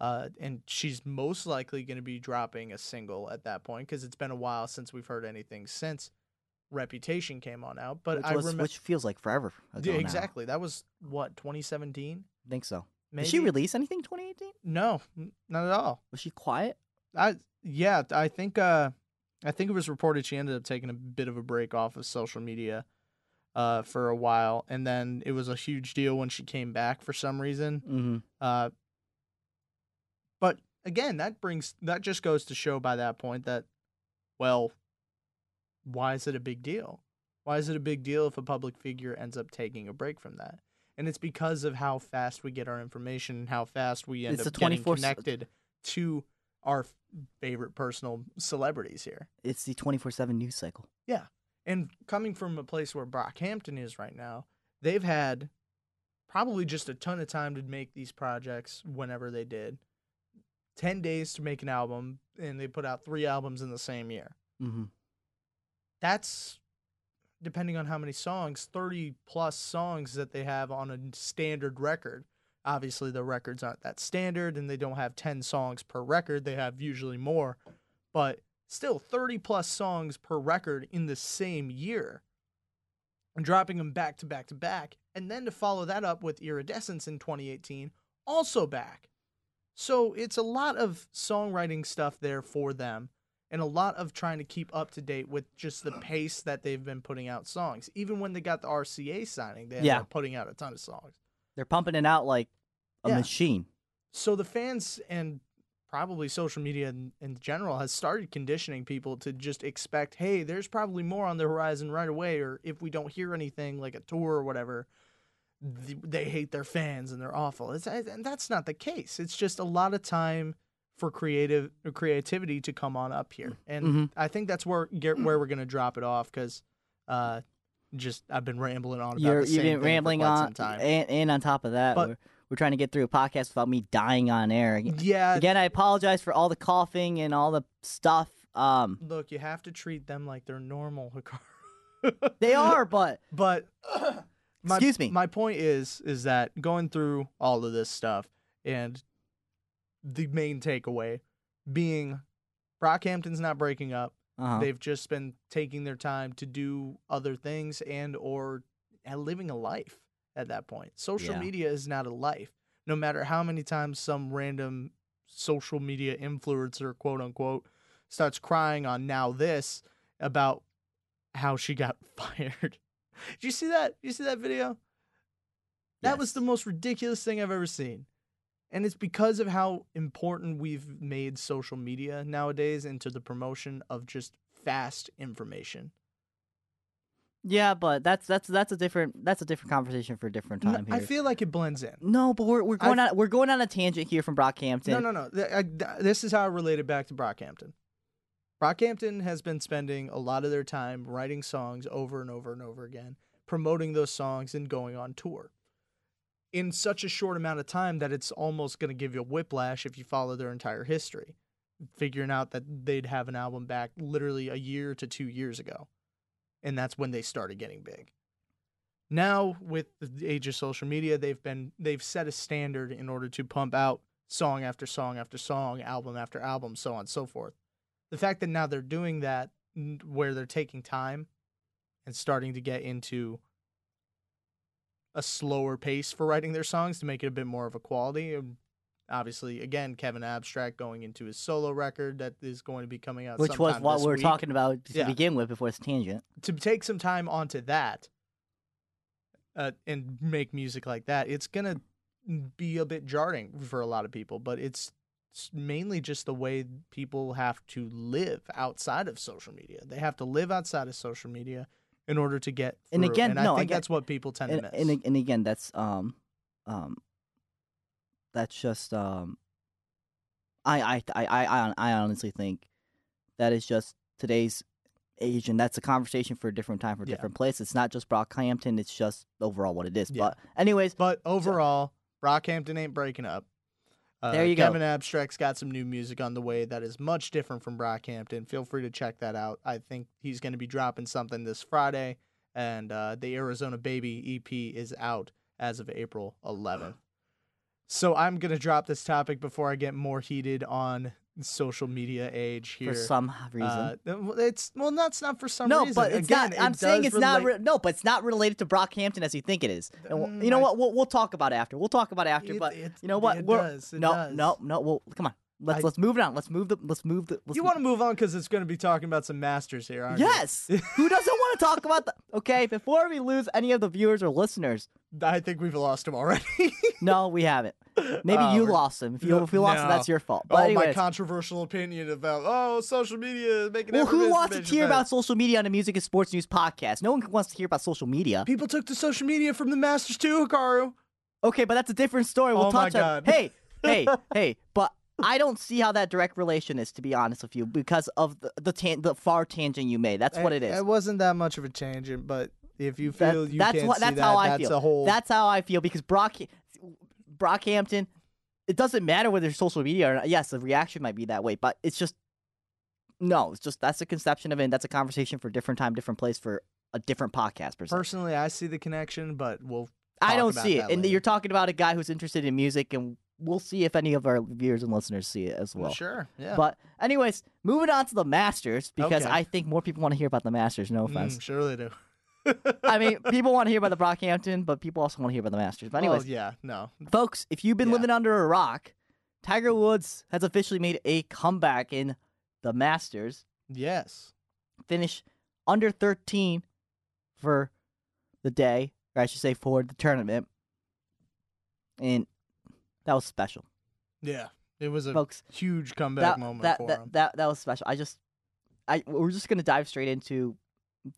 Speaker 5: Uh, and she's most likely going to be dropping a single at that point because it's been a while since we've heard anything since Reputation came on out. But
Speaker 4: which,
Speaker 5: I remember
Speaker 4: which feels like forever
Speaker 5: yeah,
Speaker 4: now.
Speaker 5: exactly that was what 2017.
Speaker 4: I think so.
Speaker 5: Maybe
Speaker 4: Did she release anything 2018?
Speaker 5: no, not at all.
Speaker 4: Was she quiet?
Speaker 5: I yeah, I think uh, I think it was reported she ended up taking a bit of a break off of social media, uh, for a while, and then it was a huge deal when she came back for some reason.
Speaker 4: Mm-hmm.
Speaker 5: Uh, but again, that brings that just goes to show by that point that, well, why is it a big deal? Why is it a big deal if a public figure ends up taking a break from that? And it's because of how fast we get our information and how fast we end
Speaker 4: It's
Speaker 5: up getting connected to our favorite personal celebrities here.
Speaker 4: It's the 24 7 news cycle.
Speaker 5: Yeah. And coming from a place where Brockhampton is right now, they've had probably just a ton of time to make these projects whenever they did. 10 days to make an album, and they put out three albums in the same year.
Speaker 4: Mm-hmm.
Speaker 5: That's, depending on how many songs, 30 plus songs that they have on a standard record. Obviously, the records aren't that standard, and they don't have 10 songs per record. They have usually more. But still 30 plus songs per record in the same year and dropping them back to back to back and then to follow that up with iridescence in 2018 also back so it's a lot of songwriting stuff there for them and a lot of trying to keep up to date with just the pace that they've been putting out songs even when they got the rca signing they
Speaker 4: Yeah.
Speaker 5: putting out a ton of songs
Speaker 4: They're pumping it out like a
Speaker 5: Yeah.
Speaker 4: machine.
Speaker 5: so the fans and probably social media in, in general has started conditioning people to just expect hey there's probably more on the horizon right away or if we don't hear anything like a tour or whatever th- they hate their fans and they're awful it's, and that's not the case it's just a lot of time for creative creativity to come on up here and
Speaker 4: Mhm.
Speaker 5: i think that's where get where we're going to drop it off because uh just i've been rambling on about
Speaker 4: You're
Speaker 5: the
Speaker 4: you've been
Speaker 5: thing for
Speaker 4: rambling
Speaker 5: quite
Speaker 4: on,
Speaker 5: some time.
Speaker 4: and, and on top of that,
Speaker 5: But-
Speaker 4: we're, we're trying to get through a podcast without me dying on air. Again,
Speaker 5: yeah
Speaker 4: again, I apologize for all the coughing and all the stuff. Um,
Speaker 5: Look, you have to treat them like they're normal, Hikaru.
Speaker 4: they are, but
Speaker 5: But my,
Speaker 4: Excuse me.
Speaker 5: My point is, is that going through all of this stuff and the main takeaway being Brockhampton's not breaking up.
Speaker 4: uh
Speaker 5: They've just been taking their time to do other things and or living a life at that point. Social
Speaker 4: Yeah.
Speaker 5: media is not a life. No matter how many times some random social media influencer, quote unquote, starts crying on now this about how she got fired. Did you see that? Did you see that video? That was the most ridiculous thing I've ever seen. And it's because of how important we've made social media nowadays into the promotion of just fast information.
Speaker 4: yeah, but that's that's that's a different that's a different conversation for a different time
Speaker 5: I
Speaker 4: here.
Speaker 5: feel like it blends in.
Speaker 4: no, but we're we're going on we're going on a tangent here from Brockhampton.
Speaker 5: No, no, no. Th- I- This is how I related back to Brockhampton. Brockhampton has been spending a lot of their time writing songs over and over and over again, promoting those songs and going on tour. In such a short amount of time that it's almost going to give you a whiplash if you follow their entire history. Figuring out that they'd have an album back literally a year to two years ago. And that's when they started getting big. Now, with the age of social media, they've been they've set a standard in order to pump out song after song after song, album after album, so on and so forth. The fact that now they're doing that where they're taking time and starting to get into a slower pace for writing their songs to make it a bit more of a quality. Obviously, again, Kevin Abstract going into his solo record that is going to be coming out,
Speaker 4: which was what we were
Speaker 5: week.
Speaker 4: talking about to
Speaker 5: Yeah.
Speaker 4: begin with before this tangent.
Speaker 5: to take some time onto that uh, and make music like that, it's gonna be a bit jarring for a lot of people. But it's, it's mainly just the way people have to live outside of social media. They have to live outside of social media in order to get.
Speaker 4: And again,
Speaker 5: and I
Speaker 4: no,
Speaker 5: think
Speaker 4: again-
Speaker 5: that's what people tend
Speaker 4: and,
Speaker 5: to miss.
Speaker 4: and and again that's um um that's just um I I I I I I honestly think that is just today's age and that's a conversation for a different time for a
Speaker 5: Yeah.
Speaker 4: different place. It's not just Brockhampton, it's just overall what it is.
Speaker 5: Yeah.
Speaker 4: But anyways,
Speaker 5: But overall, Brockhampton ain't breaking up. Uh,
Speaker 4: There you go.
Speaker 5: Kevin Abstract's got some new music on the way that is much different from Brockhampton. Feel free to check that out. I think he's going to be dropping something this Friday, and uh, the Arizona Baby EP is out as of April 11th. So I'm going to drop this topic before I get more heated on social media age here.
Speaker 4: for some reason.
Speaker 5: Uh, it's well, that's not for some
Speaker 4: no,
Speaker 5: reason.
Speaker 4: but it's
Speaker 5: Again,
Speaker 4: not. I'm saying
Speaker 5: does
Speaker 4: it's not. Re- no, but it's not related to Brockhampton as you think it is. And
Speaker 5: Mm,
Speaker 4: you know
Speaker 5: I-
Speaker 4: what? We'll, we'll talk about it after. We'll talk about it after.
Speaker 5: It-
Speaker 4: but
Speaker 5: it-
Speaker 4: you know what?
Speaker 5: it
Speaker 4: We're-
Speaker 5: does, it
Speaker 4: no,
Speaker 5: does.
Speaker 4: no, no. Well, come on. Let's
Speaker 5: I-
Speaker 4: let's move it on. Let's move the. Let's move the. Let's
Speaker 5: You want to move on because it's going to be talking about some masters here, aren't you?
Speaker 4: Yes. Who doesn't want to talk about the? Okay, before we lose any of the viewers or listeners,
Speaker 5: I think we've lost him already.
Speaker 4: no, we haven't. Maybe
Speaker 5: Oh,
Speaker 4: you lost them. If you if you lost them,
Speaker 5: no.
Speaker 4: that's your fault. But
Speaker 5: oh, my controversial opinion about oh, social media is making.
Speaker 4: well, who wants to hear about social media on a music and sports news podcast? No one wants to hear about social media.
Speaker 5: People took to social media from the Masters too, Hikaru.
Speaker 4: Okay, but that's a different story. We'll
Speaker 5: Oh
Speaker 4: touch on. Hey, hey, hey, but I don't see how that direct relation is, to be honest with you, because of the the, tan- the far tangent you made. That's what eh, it is.
Speaker 5: It wasn't that much of a tangent, but if you
Speaker 4: That-
Speaker 5: feel you
Speaker 4: that's
Speaker 5: can't
Speaker 4: what.
Speaker 5: see
Speaker 4: That's
Speaker 5: that,
Speaker 4: how I
Speaker 5: that's
Speaker 4: feel.
Speaker 5: a whole.
Speaker 4: That's how I feel because Brock, Brockhampton. It doesn't matter whether it's social media or not. Yes, the reaction might be that way, but it's just no. It's just that's a conception of it. and That's a conversation for a different time, different place for a different podcast. Per
Speaker 5: personally, I see the connection, but we'll.
Speaker 4: I
Speaker 5: talk
Speaker 4: don't
Speaker 5: about
Speaker 4: see it.
Speaker 5: that
Speaker 4: And
Speaker 5: later.
Speaker 4: you're talking about a guy who's interested in music and we'll see if any of our viewers and listeners see it as well.
Speaker 5: sure. Yeah.
Speaker 4: But anyways, moving on to the Masters because
Speaker 5: Okay.
Speaker 4: I think more people want to hear about the Masters. No offense.
Speaker 5: Mm,
Speaker 4: offense.
Speaker 5: sure they do.
Speaker 4: I mean, people want to hear about the Brockhampton, but people also want to hear about the Masters. But anyways,
Speaker 5: Well, yeah. No.
Speaker 4: folks, if you've been
Speaker 5: Yeah.
Speaker 4: living under a rock, Tiger Woods has officially made a comeback in the Masters.
Speaker 5: Yes.
Speaker 4: Finish under 13 for the day, or I should say for the tournament. And that was special.
Speaker 5: Yeah. It was a
Speaker 4: Folks,
Speaker 5: huge comeback
Speaker 4: that,
Speaker 5: moment
Speaker 4: that,
Speaker 5: for
Speaker 4: that,
Speaker 5: him.
Speaker 4: that, that was special. I just, I we're just gonna dive straight into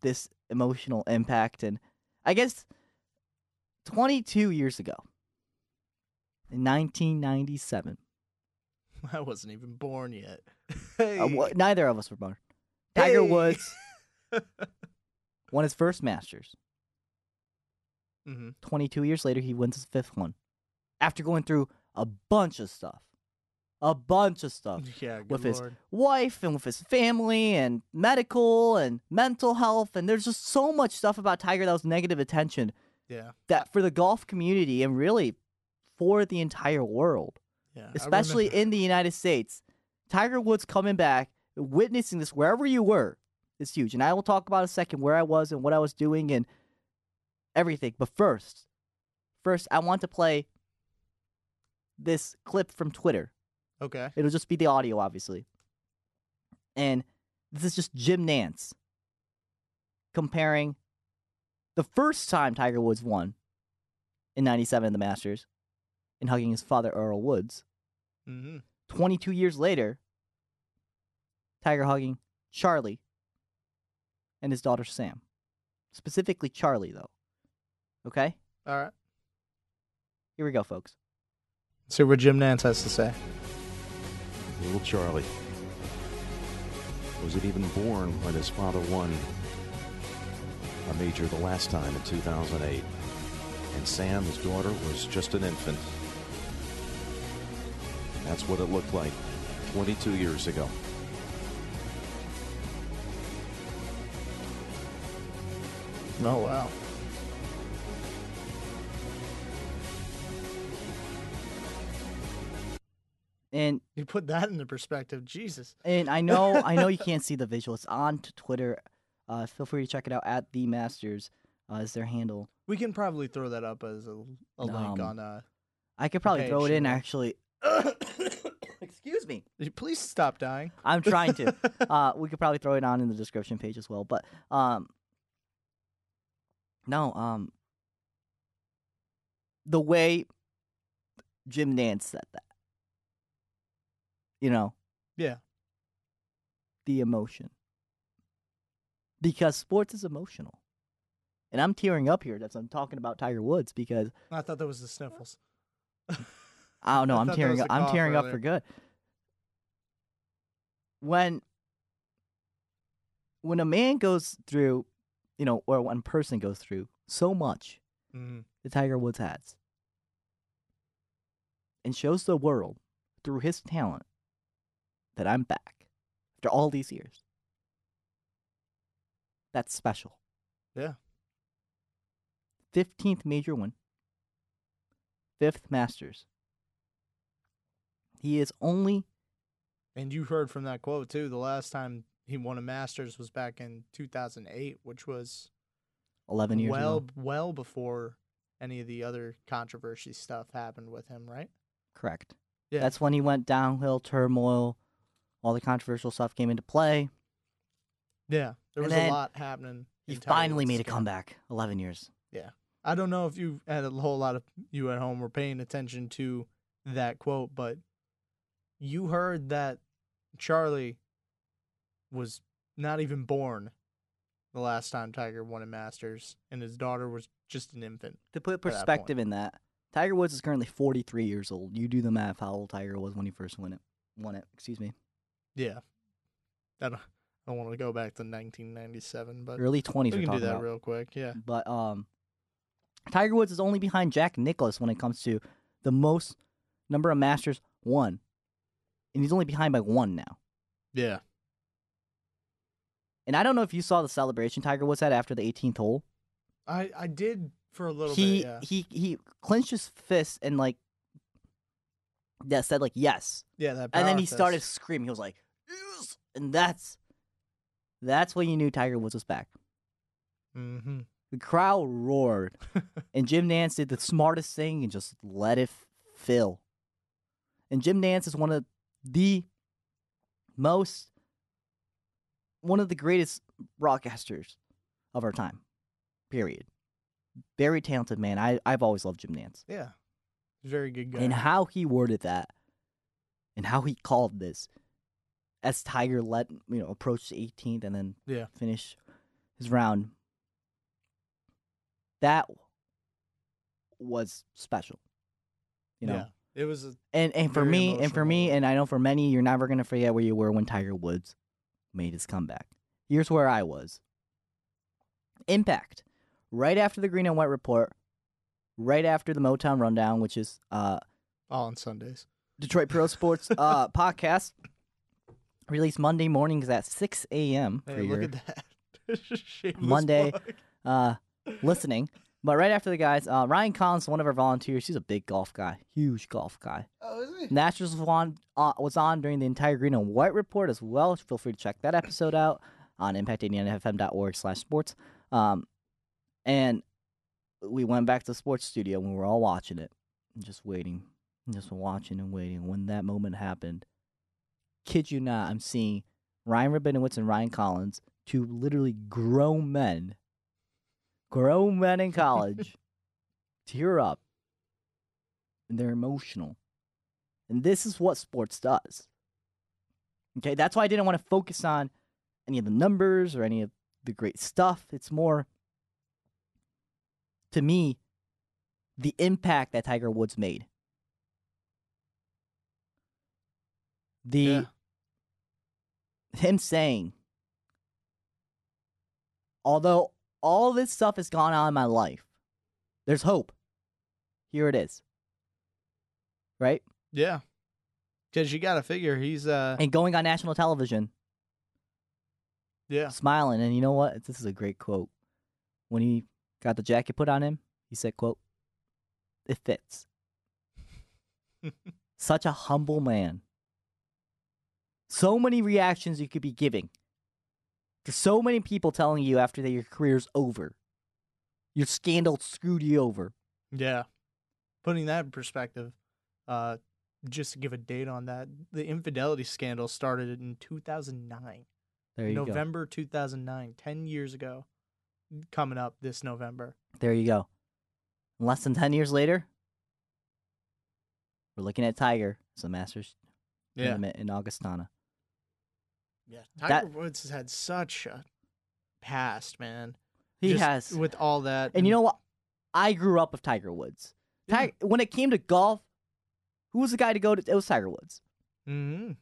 Speaker 4: this emotional impact, and I guess 22 years ago, in 1997,
Speaker 5: I wasn't even born yet. hey.
Speaker 4: uh, neither of us were born. Tiger
Speaker 5: Hey.
Speaker 4: Woods won his first Masters.
Speaker 5: hmm
Speaker 4: 22 years later, he wins his fifth one, after going through a bunch of stuff, a bunch of stuff.
Speaker 5: Yeah.
Speaker 4: With his wife and with his family and medical and mental health and there's just so much stuff about Tiger that was negative attention
Speaker 5: Yeah.
Speaker 4: that for the golf community and really for the entire world,
Speaker 5: Yeah.
Speaker 4: Especially in the United States, Tiger Woods coming back, witnessing this wherever you were is huge. And I will talk about a second where I was and what I was doing and everything. But first, first I want to play this clip from Twitter
Speaker 5: Okay.
Speaker 4: It'll just be the audio, obviously. And this is just Jim Nantz comparing the first time Tiger Woods won in 97 in the Masters and hugging his father, Earl Woods.
Speaker 5: hmm
Speaker 4: 22 years later, Tiger hugging Charlie and his daughter, Sam. Specifically, Charlie, though. Okay?
Speaker 5: All right.
Speaker 4: Here we go, folks.
Speaker 5: See what Jim Nantz has to say.
Speaker 3: Little Charlie. Was it even born when his father won a major the last time in 2008? And Sam, his daughter, was just an infant. That's what it looked like 22 years ago.
Speaker 5: Oh wow.
Speaker 4: And
Speaker 5: You put that into perspective. Jesus.
Speaker 4: And I know, I know you can't see the visual. It's on Twitter. Uh, feel free to check it out at the Masters. Uh, is their handle.
Speaker 5: We can probably throw that up as a, a link
Speaker 4: Um,
Speaker 5: on. Uh,
Speaker 4: I could probably throw it in. Actually, excuse me.
Speaker 5: please stop dying.
Speaker 4: I'm trying to. uh, we could probably throw it on in the description page as well. But um, no, um, the way Jim Nantz said that, you know,
Speaker 5: yeah.
Speaker 4: the emotion, because sports is emotional, and I'm tearing up here as I'm talking about Tiger Woods because
Speaker 5: I thought that was the sniffles.
Speaker 4: I don't know.
Speaker 5: I
Speaker 4: I'm tearing up. I'm tearing up for good. When when a man goes through, you know, or one person goes through so much
Speaker 5: Mhm.
Speaker 4: that Tiger Woods has, and shows the world through his talent that I'm back after all these years. That's special.
Speaker 5: Yeah.
Speaker 4: 15th major win. Fifth Masters. He is only
Speaker 5: And you heard from that quote too. The last time he won a Masters was back in 2008, which was
Speaker 4: 11 years
Speaker 5: well,
Speaker 4: ago.
Speaker 5: well before any of the other controversy stuff happened with him, right?
Speaker 4: Correct.
Speaker 5: Yeah.
Speaker 4: That's when he went downhill, turmoil, all the controversial stuff came into play.
Speaker 5: Yeah, there was a lot happening.
Speaker 4: He finally made a comeback. 11 years.
Speaker 5: Yeah, I don't know if you had a whole lot of you at home were paying attention to that quote, but you heard that Charlie was not even born the last time Tiger won a Masters, and his daughter was just an infant.
Speaker 4: To put
Speaker 5: that
Speaker 4: perspective in that, Tiger Woods is currently 43 years old. You do the math how old Tiger was when he first won it. Won it, excuse me.
Speaker 5: Yeah, I don't, I don't want to go back to 1997, but
Speaker 4: Early 20s
Speaker 5: we can do that
Speaker 4: about.
Speaker 5: real quick. Yeah,
Speaker 4: But um, Tiger Woods is only behind Jack Nicklaus when it comes to the most number of Masters won, and he's only behind by one now.
Speaker 5: yeah.
Speaker 4: And I don't know if you saw the celebration Tiger Woods had after the 18th hole.
Speaker 5: I I did for a little
Speaker 4: he
Speaker 5: bit. Yeah,
Speaker 4: he he clenched his fist and like that said like yes,
Speaker 5: Yeah, that.
Speaker 4: and then he started screaming. He was like, yes, and that's that's when you knew Tiger Woods was back.
Speaker 5: Mhm.
Speaker 4: The crowd roared, and Jim Nantz did the smartest thing and just let it fill. And Jim Nantz is one of the most, one of the greatest broadcasters of our time. Period. Very talented man. I I've always loved Jim Nantz
Speaker 5: Yeah, very good guy.
Speaker 4: and how he worded that, and how he called this, as Tiger let you know approach the 18th and then
Speaker 5: Yeah.
Speaker 4: finish his round. That was special, you know.
Speaker 5: yeah, it was. A,
Speaker 4: And and for me, and for me, and I know for many, you're never gonna forget where you were when Tiger Woods made his comeback. Here's where I was. Impact, right after the Green and White report, right after the Motown rundown, which is uh
Speaker 5: all on Sundays.
Speaker 4: Detroit Pro Sports uh, podcast released Monday mornings at 6 a.m. for
Speaker 5: Hey,
Speaker 4: your
Speaker 5: look at that.
Speaker 4: Monday. uh, listening. But right after the guys, uh, Ryan Collins, one of our volunteers, he's a big golf guy, huge golf guy.
Speaker 5: Oh, is he?
Speaker 4: Nationals was on, uh, was on during the entire Green and White report as well. Feel free to check that episode out on impact89fm.org slash sports. Um, and we went back to the sports studio and we were all watching it, just waiting, just watching and waiting. When that moment happened, kid you not, I'm seeing Ryan Rabinowitz and Ryan Collins, two literally grown men, grown men in college, tear up. And they're emotional. And this is what sports does. Okay, that's why I didn't want to focus on any of the numbers or any of the great stuff. It's more, to me, the impact that Tiger Woods made. The
Speaker 5: Yeah.
Speaker 4: Him saying, although all this stuff has gone on in my life, there's hope. Here it is. Right?
Speaker 5: Yeah. Because you got to figure he's uh
Speaker 4: And going on national television,
Speaker 5: yeah
Speaker 4: smiling. And you know what? This is a great quote. When he got the jacket put on him, he said, quote, it fits. Such a humble man. So many reactions you could be giving. For so many people telling you after that your career's over. Your scandal screwed you over.
Speaker 5: yeah. Putting that in perspective, uh, just to give a date on that, the infidelity scandal started in 2009,
Speaker 4: There you go.
Speaker 5: November 2009, 10 years ago, coming up this November.
Speaker 4: There you go. Less than 10 years later, we're looking at Tiger as the Masters
Speaker 5: Yeah,
Speaker 4: tournament in Augustana.
Speaker 5: Yeah.
Speaker 4: That-
Speaker 5: Tiger Woods has had such a past, man.
Speaker 4: He
Speaker 5: Just
Speaker 4: has.
Speaker 5: with all that,
Speaker 4: And you know what? I grew up with Tiger Woods. Tiger, when it came to golf, who was the guy to go to? It was Tiger Woods.
Speaker 5: hmm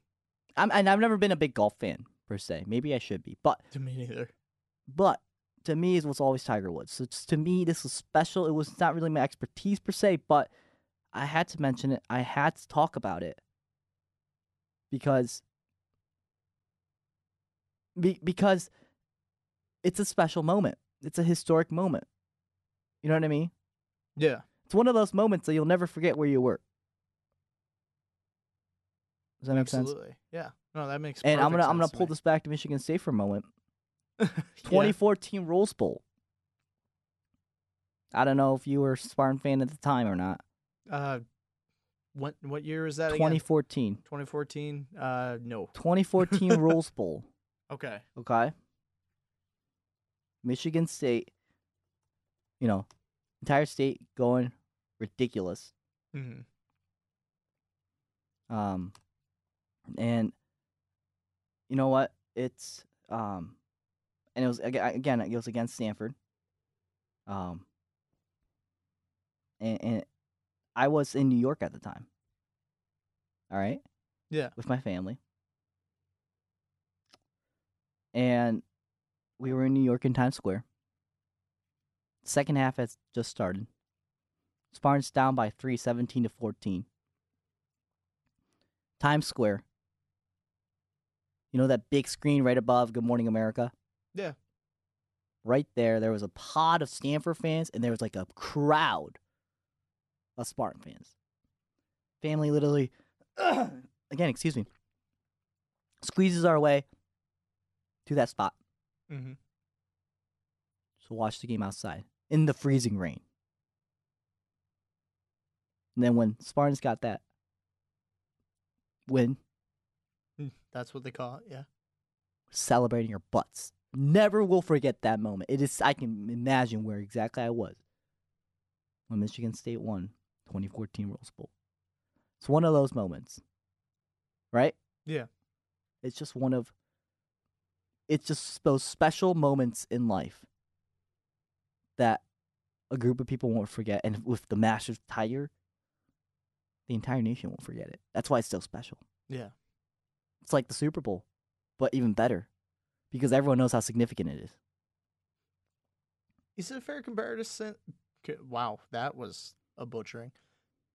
Speaker 4: I'm, and I've never been a big golf fan per se. Maybe I should be, but
Speaker 5: to me neither.
Speaker 4: but to me it was always Tiger Woods. So to me this was special. It was not really my expertise per se, but I had to mention it. I had to talk about it because be, because it's a special moment. It's a historic moment. You know what I mean?
Speaker 5: Yeah,
Speaker 4: It's one of those moments that you'll never forget where you were. Does that make sense?
Speaker 5: absolutely. Yeah, no, that makes. Sense.
Speaker 4: And I'm gonna I'm gonna pull
Speaker 5: me.
Speaker 4: this back to Michigan State for a moment.
Speaker 5: Yeah.
Speaker 4: 2014 Rose Bowl. I don't know if you were a Spartan fan at the time or not.
Speaker 5: Uh, what what year is that? again?
Speaker 4: 2014.
Speaker 5: 2014. Uh, no.
Speaker 4: 2014 Rose Bowl.
Speaker 5: Okay.
Speaker 4: Okay. Michigan State. You know, entire state going ridiculous.
Speaker 5: hmm
Speaker 4: Um, and you know what? It's um, and it was again it was against Stanford. Um, and, and I was in New York at the time. All right,
Speaker 5: Yeah.
Speaker 4: with my family, and we were in New York in Times Square. Second half has just started. Spartans down by three, 17 to 14. Times Square. You know that big screen right above Good Morning America?
Speaker 5: Yeah.
Speaker 4: Right there, there was a pod of Stanford fans, and there was like a crowd of Spartan fans. Family literally again, excuse me, squeezes our way to that spot
Speaker 5: Mm-hmm.
Speaker 4: to watch the game outside in the freezing rain. And then when Spartans got that win,
Speaker 5: That's what they call it. Yeah.
Speaker 4: celebrating our butts. Never will forget that moment. It is I can imagine where exactly I was when Michigan State won 2014 Rose Bowl. It's one of those moments. Right?
Speaker 5: Yeah.
Speaker 4: It's just one of it's just those special moments in life that a group of people won't forget and with the Masters Tiger the entire nation won't forget it. That's why it's so special.
Speaker 5: Yeah.
Speaker 4: It's like the Super Bowl, but even better because everyone knows how significant it is.
Speaker 5: Is it a fair comparison? Wow, that was a butchering.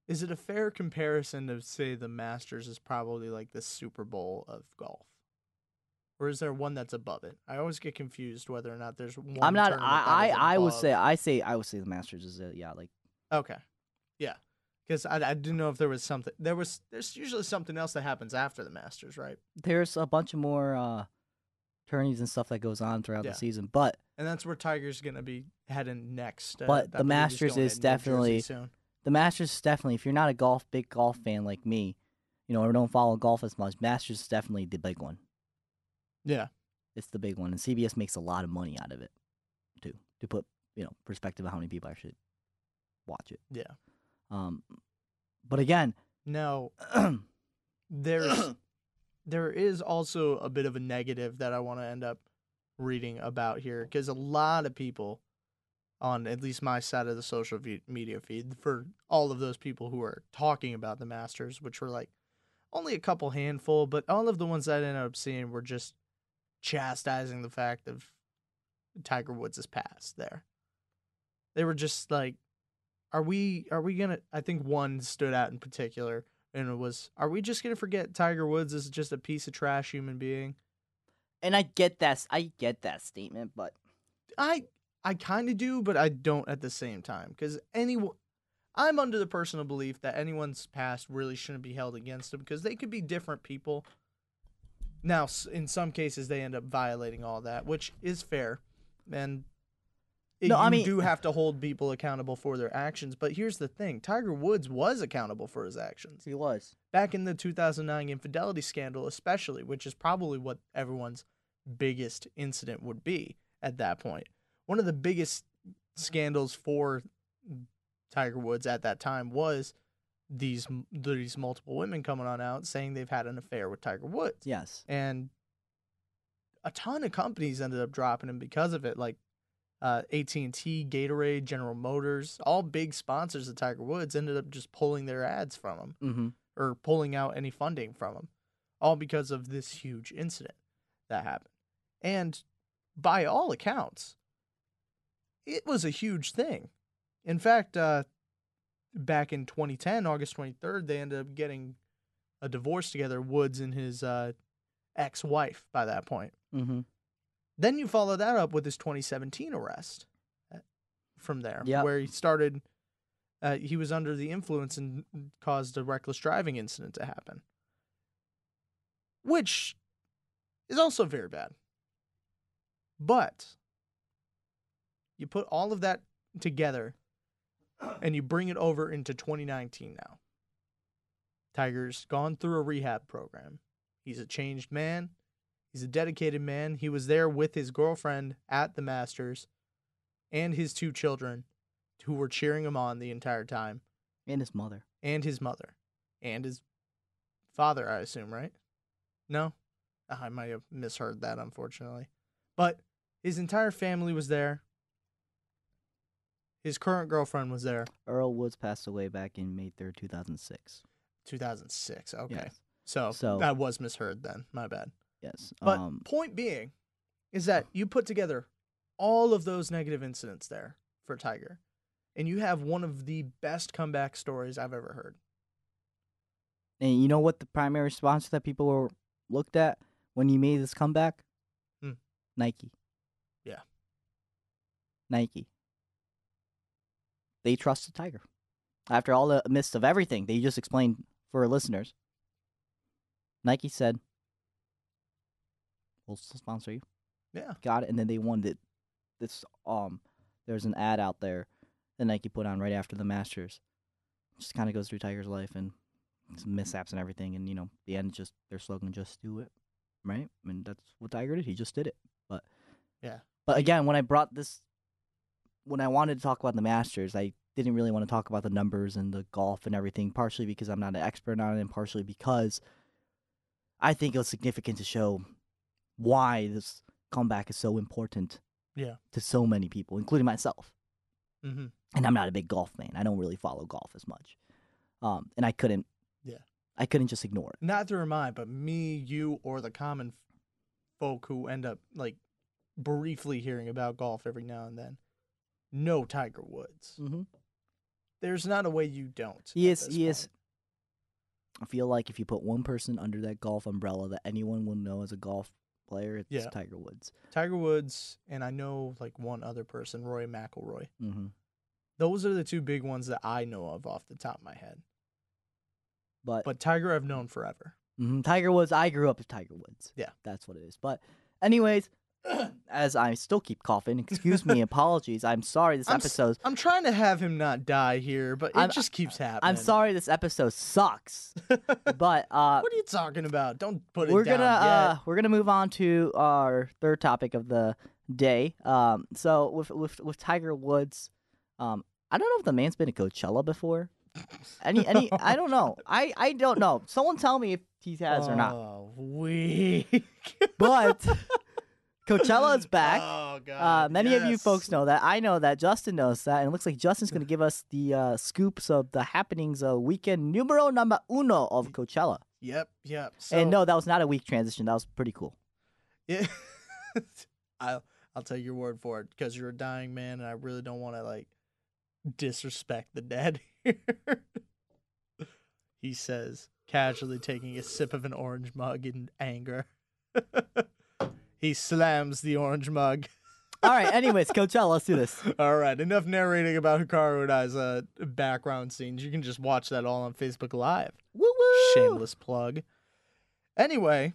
Speaker 5: Is it a fair comparison to say the Masters is probably like the Super Bowl of golf? Or is there one that's above it? I always get confused whether or not there's one.
Speaker 4: I'm not. I I, I would say I say I would say the Masters is it. Yeah, like
Speaker 5: Okay. Yeah. Because I, I didn't know if there was something. There was. There's usually something else that happens after the Masters, right?
Speaker 4: there's a bunch of more uh tourneys and stuff that goes on throughout
Speaker 5: Yeah.
Speaker 4: the season, but
Speaker 5: And that's where Tiger's gonna be heading next. Uh,
Speaker 4: But the Masters is
Speaker 5: to New Jersey
Speaker 4: definitely-
Speaker 5: soon.
Speaker 4: the Masters is definitely if you're not a golf big golf fan like me, you know, or don't follow golf as much, Masters is definitely the big one.
Speaker 5: Yeah.
Speaker 4: It's the big one, and CBS makes a lot of money out of it, too. To put you know perspective of how many people actually watch it.
Speaker 5: Yeah.
Speaker 4: Um, but again,
Speaker 5: Now there's there is also a bit of a negative that I want to end up reading about here because a lot of people on at least my side of the social media feed for all of those people who are talking about the Masters, which were like only a couple handful, but all of the ones that I ended up seeing were just chastising the fact of Tiger Woods' past there. They were just like, are we are we gonna I think one stood out in particular and it was are we just gonna forget Tiger Woods is just a piece of trash human being?
Speaker 4: and I get that I get that statement, but
Speaker 5: I I kind of do, but I don't at the same time because anyone. I'm under the personal belief that anyone's past really shouldn't be held against them because they could be different people. Now, in some cases, they end up violating all that, which is fair, and it,
Speaker 4: No, I
Speaker 5: you
Speaker 4: mean-
Speaker 5: do uh, have to hold people accountable for their actions. But here's the thing: Tiger Woods was accountable for his actions
Speaker 4: he was.
Speaker 5: back in the 2009 infidelity scandal, especially, which is probably what everyone's biggest incident would be at that point. One of the biggest scandals for Tiger Woods at that time was these these multiple women coming on out saying they've had an affair with Tiger Woods,
Speaker 4: Yes.
Speaker 5: and a ton of companies ended up dropping him because of it, like uh, AT&T, Gatorade, General Motors, all big sponsors of Tiger Woods ended up just pulling their ads from him
Speaker 4: Mm-hmm.
Speaker 5: or pulling out any funding from him, all because of this huge incident that happened. And by all accounts, it was a huge thing. In fact, uh, back in 2010, August 23rd, they ended up getting a divorce together, Woods and his uh, ex wife by that point.
Speaker 4: Mm-hmm.
Speaker 5: Then you follow that up with his 2017 arrest uh, from there,
Speaker 4: Yep.
Speaker 5: where he started. Uh, he was under the influence and caused a reckless driving incident to happen, which is also very bad. But you put all of that together and you bring it over into 2019 now. Tiger's gone through a rehab program. He's a changed man. He's a dedicated man. He was there with his girlfriend at the Masters and his two children who were cheering him on the entire time,
Speaker 4: And his mother.
Speaker 5: and his mother, and his father, I assume, right? No? Ah, I might have misheard that, unfortunately. But his entire family was there. His current girlfriend was there.
Speaker 4: Earl Woods passed away back in May 3rd, 2006.
Speaker 5: 2006. Okay.
Speaker 4: Yes.
Speaker 5: So,
Speaker 4: So-
Speaker 5: that was misheard then. My bad.
Speaker 4: Yes.
Speaker 5: But
Speaker 4: um,
Speaker 5: point being is that you put together all of those negative incidents there for Tiger, and you have one of the best comeback stories I've ever heard.
Speaker 4: and you know what the primary sponsor that people were looked at when you made this comeback?
Speaker 5: Hmm.
Speaker 4: Nike.
Speaker 5: Yeah.
Speaker 4: Nike. They trusted Tiger. After all the midst of everything they just explained for our listeners, Nike said, "We'll sponsor you."
Speaker 5: Yeah.
Speaker 4: Got it, and then they won wanted this. Um, there's an ad out there that Nike put on right after the Masters. Just kind of goes through Tiger's life and some mishaps and everything, and you know, the end just their slogan, "Just do it," right? I mean, that's what Tiger did. He just did it. But
Speaker 5: Yeah.
Speaker 4: But again, when I brought this, when I wanted to talk about the Masters, I didn't really want to talk about the numbers and the golf and everything. Partially because I'm not an expert on it, and partially because I think it was significant to show why this comeback is so important.
Speaker 5: Yeah.
Speaker 4: To so many people, including myself.
Speaker 5: Mm-hmm.
Speaker 4: And I'm not a big golf fan. I don't really follow golf as much. Um, and I couldn't.
Speaker 5: Yeah.
Speaker 4: I couldn't just ignore it.
Speaker 5: Neither am I, but me, you, or the common f- folk who end up like briefly hearing about golf every now and then know Tiger Woods.
Speaker 4: Mm-hmm.
Speaker 5: There's not a way you don't.
Speaker 4: He
Speaker 5: at
Speaker 4: is.
Speaker 5: this
Speaker 4: He is. I feel like if you put one person under that golf umbrella that anyone will know as a golf player, it's
Speaker 5: Yeah.
Speaker 4: Tiger Woods.
Speaker 5: Tiger Woods, and I know like one other person, Rory McIlroy.
Speaker 4: Mm-hmm.
Speaker 5: Those are the two big ones that I know of off the top of my head.
Speaker 4: But,
Speaker 5: But Tiger, I've known forever.
Speaker 4: mhm, Tiger Woods, I grew up with Tiger Woods.
Speaker 5: Yeah.
Speaker 4: that's what it is. But, anyways, as I still keep coughing, excuse me, apologies. I'm sorry. This
Speaker 5: I'm s-
Speaker 4: episode.
Speaker 5: I'm trying to have him not die here, but it
Speaker 4: I'm-
Speaker 5: just keeps happening.
Speaker 4: I'm sorry. This episode sucks. but uh,
Speaker 5: What are you talking about? Don't put it
Speaker 4: we're
Speaker 5: down
Speaker 4: gonna uh, we're gonna move on to our third topic of the day. Um, so with with with Tiger Woods, um, I don't know if the man's been to Coachella before. Any any I don't know. I I don't know. Someone tell me if he has or not.
Speaker 5: Oh, weak.
Speaker 4: But Coachella is back.
Speaker 5: Oh god.
Speaker 4: Uh, many of you folks know that. I know that. Justin knows that, and it looks like Justin's going to give us the uh, scoops of the happenings of weekend numero number uno of Coachella.
Speaker 5: Yep, yep. So,
Speaker 4: and no, that was not a weak transition. That was pretty cool.
Speaker 5: Yeah. I'll I'll take your word for it because you're a dying man, and I really don't want to like disrespect the dead here. he says, casually taking a sip of an orange mug in anger. He slams the orange mug.
Speaker 4: All right. Anyways, Coachella, let's do this.
Speaker 5: All right, enough narrating about Hikaru Kudo's uh, background scenes. You can just watch that all on Facebook Live.
Speaker 4: Woo woo.
Speaker 5: Shameless plug. Anyway,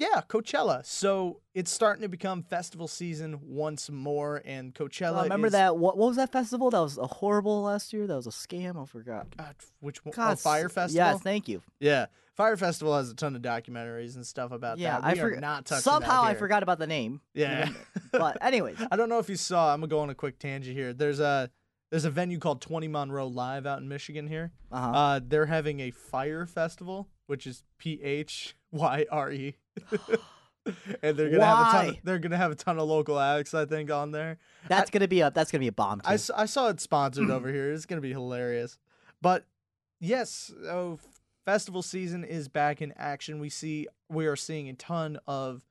Speaker 5: yeah, Coachella. So it's starting to become festival season once more, and Coachella.
Speaker 4: Uh, remember
Speaker 5: is-
Speaker 4: that? What, what was that festival? That was a horrible last year. That was a scam. I forgot.
Speaker 5: God, which one?
Speaker 4: God,
Speaker 5: oh,
Speaker 4: Fyre
Speaker 5: Festival.
Speaker 4: Yes, thank you.
Speaker 5: yeah, Fyre Festival has a ton of documentaries and stuff about
Speaker 4: Yeah,
Speaker 5: that.
Speaker 4: I
Speaker 5: We are
Speaker 4: forgot.
Speaker 5: not touching
Speaker 4: Somehow I forgot about the name.
Speaker 5: Yeah.
Speaker 4: even- but anyways,
Speaker 5: I don't know if you saw. I'm gonna go on a quick tangent here. There's a there's a venue called 20 Monroe Live out in Michigan here.
Speaker 4: uh-huh.
Speaker 5: Uh, they're having a fire festival, which is P H Y R E. and they're gonna have a ton. Of,
Speaker 4: Why?
Speaker 5: they're gonna have a ton of local acts, I think, on there.
Speaker 4: that's gonna be a that's gonna be a bomb.
Speaker 5: I, I saw it sponsored over here. It's gonna be hilarious. But yes, oh, festival season is back in action. We see we are seeing a ton of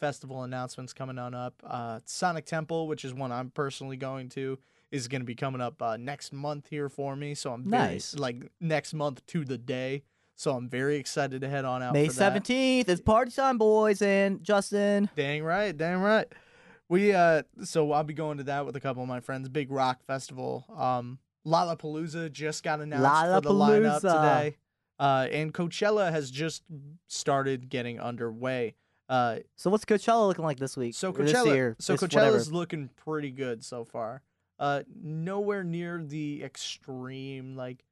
Speaker 5: festival announcements coming on up. Uh, Sonic Temple, which is one I'm personally going to, is going to be coming up uh, next month here for me. So I'm very,
Speaker 4: Nice.
Speaker 5: like next month to the day. So I'm very excited to head on out.
Speaker 4: May seventeenth. It's party time, boys and Justin.
Speaker 5: Dang right, dang right. We uh so I'll be going to that with a couple of my friends. Big rock festival. Um Lollapalooza just got announced for the lineup today. Uh and Coachella has just started getting underway. Uh
Speaker 4: So what's Coachella looking like this week?
Speaker 5: so
Speaker 4: or this
Speaker 5: Coachella
Speaker 4: year?
Speaker 5: so Coachella's
Speaker 4: whatever?
Speaker 5: looking pretty good so far. Uh nowhere near the extreme like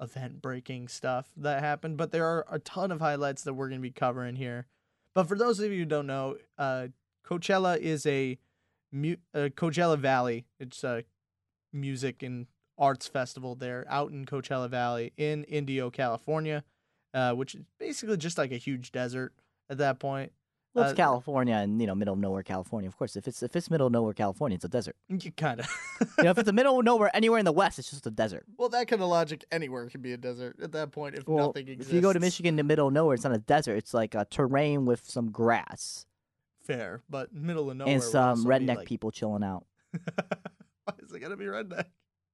Speaker 5: event breaking stuff that happened, but there are a ton of highlights that we're going to be covering here. But for those of you who don't know, uh, Coachella is a mu- uh, Coachella Valley. It's a music and arts festival there out in Coachella Valley in Indio, California, uh, which is basically just like a huge desert at that point.
Speaker 4: Well, it's
Speaker 5: uh,
Speaker 4: California and you know middle of nowhere California. Of course, if it's if it's middle of nowhere California, it's a desert.
Speaker 5: You kind of.
Speaker 4: You know, if it's the middle of nowhere anywhere in the west, it's just a desert.
Speaker 5: well, that kind of logic anywhere can be a desert at that point if
Speaker 4: Well,
Speaker 5: nothing exists.
Speaker 4: if you go to Michigan, the middle of nowhere, it's not a desert. It's like a terrain with some grass
Speaker 5: fair, but middle of nowhere
Speaker 4: and some redneck
Speaker 5: like-
Speaker 4: people chilling out.
Speaker 5: Why is it gonna be redneck?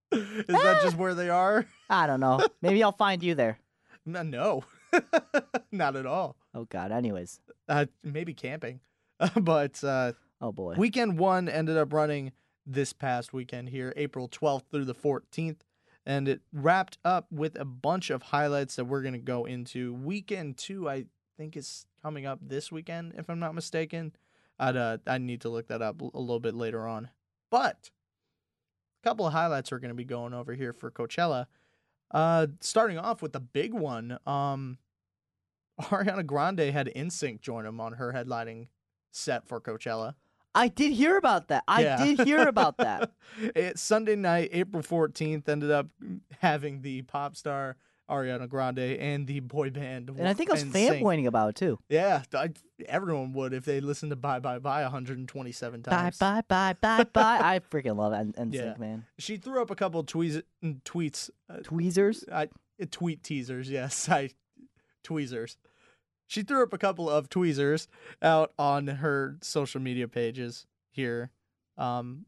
Speaker 5: Is that just where they are?
Speaker 4: I don't know. Maybe I'll find you there.
Speaker 5: No, no. not at all.
Speaker 4: Oh God. Anyways.
Speaker 5: Uh, maybe camping, but uh,
Speaker 4: Oh boy.
Speaker 5: weekend one ended up running this past weekend here, April 12th through the 14th, and it wrapped up with a bunch of highlights that we're gonna go into. Weekend two, I think is coming up this weekend, if I'm not mistaken. I'd uh, I need to look that up a little bit later on. But couple of highlights we're going to be going over here for Coachella. Uh, starting off with the big one, um, Ariana Grande had NSYNC join him on her headlining set for Coachella.
Speaker 4: I did hear about that. I
Speaker 5: Yeah.
Speaker 4: did hear about that.
Speaker 5: it, Sunday night, April 14th, ended up having the pop star Ariana Grande and the boy band.
Speaker 4: And I think I was fanboying about it too.
Speaker 5: Yeah, I, everyone would if they listened to Bye Bye Bye 127 times.
Speaker 4: bye bye bye bye. Bye. I freaking love N- NSYNC,
Speaker 5: Yeah.
Speaker 4: man.
Speaker 5: She threw up a couple tweez- tweets, uh,
Speaker 4: Tweezers.
Speaker 5: I, uh, tweet teasers, yes, I tweezers. She threw up a couple of tweezers out on her social media pages here. Um,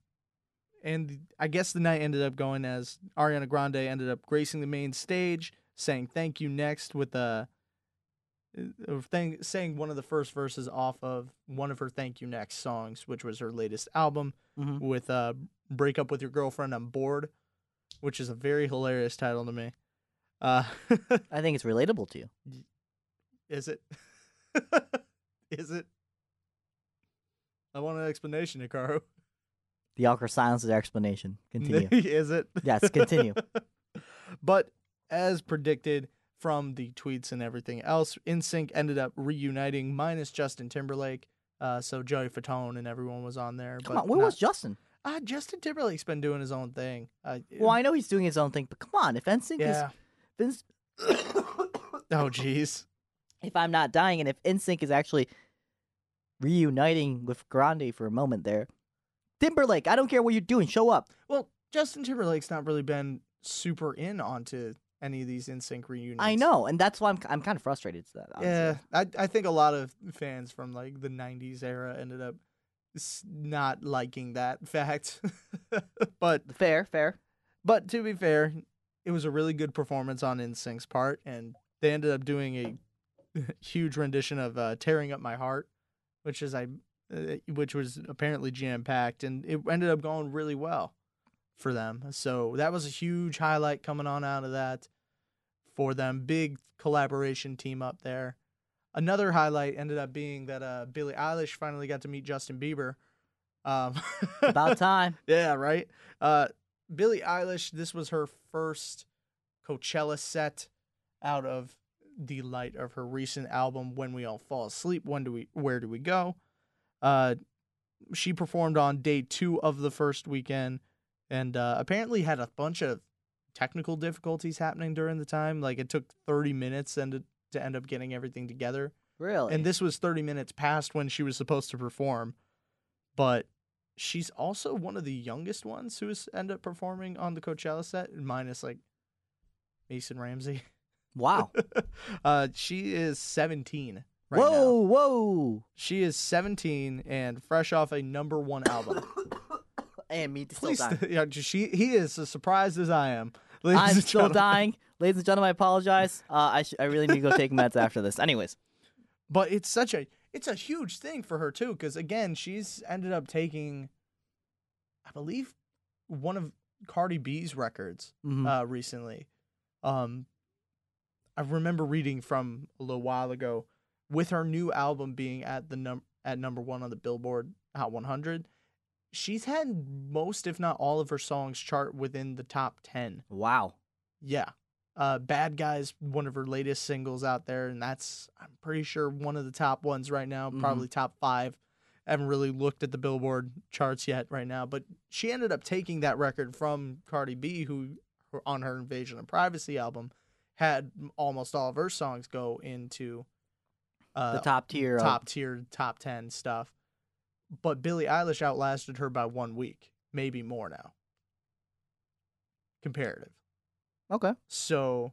Speaker 5: and I guess the night ended up going as Ariana Grande ended up gracing the main stage, saying thank you next with a uh, thing, saying one of the first verses off of one of her thank you next songs, which was her latest album
Speaker 4: Mhm.
Speaker 5: with uh, break up with your girlfriend, I'm bored, which is a very hilarious title to me. Uh,
Speaker 4: I think it's relatable to you.
Speaker 5: is it? is it? I want an explanation, Hikaru.
Speaker 4: The awkward silence is our explanation. Continue.
Speaker 5: is it?
Speaker 4: Yes, continue.
Speaker 5: but as predicted from the tweets and everything else, NSYNC ended up reuniting minus Justin Timberlake. Uh, so Joey Fatone and everyone was on there.
Speaker 4: Come
Speaker 5: but
Speaker 4: on, where
Speaker 5: not-
Speaker 4: was Justin?
Speaker 5: uh, Justin Timberlake's been doing his own thing. Uh,
Speaker 4: Well, I know he's doing his own thing, but come on, if NSYNC
Speaker 5: yeah.
Speaker 4: is Vince,
Speaker 5: Oh, jeez.
Speaker 4: if I'm not dying, and if NSYNC is actually reuniting with Grande for a moment there, Timberlake, I don't care what you're doing, show up.
Speaker 5: Well, Justin Timberlake's not really been super in onto any of these NSYNC reunions.
Speaker 4: I know, and that's why I'm I'm kind of frustrated. To that, honestly.
Speaker 5: Yeah, I I think a lot of fans from like the '90s era ended up not liking that fact. but
Speaker 4: fair, fair.
Speaker 5: but to be fair, it was a really good performance on NSYNC's part, and they ended up doing a huge rendition of uh, "Tearing Up My Heart," which is I, uh, which was apparently jam packed, and it ended up going really well for them. So that was a huge highlight coming on out of that for them. Big collaboration team up there. Another highlight ended up being that uh, Billie Eilish finally got to meet Justin Bieber. Um,
Speaker 4: About time.
Speaker 5: yeah, right. Uh, Billie Eilish, this was her first Coachella set out of the light of her recent album "When We All Fall Asleep." When do we? Where do we go? Uh, she performed on day two of the first weekend, and uh, apparently had a bunch of technical difficulties happening during the time. Like it took thirty minutes and to, to end up getting everything together.
Speaker 4: Really?
Speaker 5: And this was 30 minutes past when she was supposed to perform. But she's also one of the youngest ones who has ended up performing on the Coachella set, minus like Mason Ramsey.
Speaker 4: wow.
Speaker 5: uh, she is 17 right
Speaker 4: whoa,
Speaker 5: now.
Speaker 4: whoa.
Speaker 5: She is 17 and fresh off a number one album.
Speaker 4: And me still
Speaker 5: Please,
Speaker 4: dying.
Speaker 5: yeah, she he is as surprised as I am. Ladies
Speaker 4: I'm still
Speaker 5: gentlemen.
Speaker 4: dying. Ladies and gentlemen, I apologize. Uh, I, sh- I really need to go take meds after this. Anyways,
Speaker 5: But it's such a it's a huge thing for her too, because again, she's ended up taking, I believe, one of Cardi B's records
Speaker 4: Mhm.
Speaker 5: uh, recently. Um, I remember reading from a little while ago, with her new album being at the num at number one on the Billboard Hot 100, she's had most, if not all, of her songs chart within the top ten.
Speaker 4: wow.
Speaker 5: Yeah. Uh, Bad Guys, one of her latest singles out there, and that's I'm pretty sure one of the top ones right now,
Speaker 4: Mhm.
Speaker 5: probably top five. I haven't really looked at the Billboard charts yet right now, but she ended up taking that record from Cardi B, who on her Invasion of Privacy album had almost all of her songs go into uh,
Speaker 4: the top tier. of-
Speaker 5: top tier, top ten stuff. But Billie Eilish outlasted her by one week, maybe more now. Comparative.
Speaker 4: Okay.
Speaker 5: So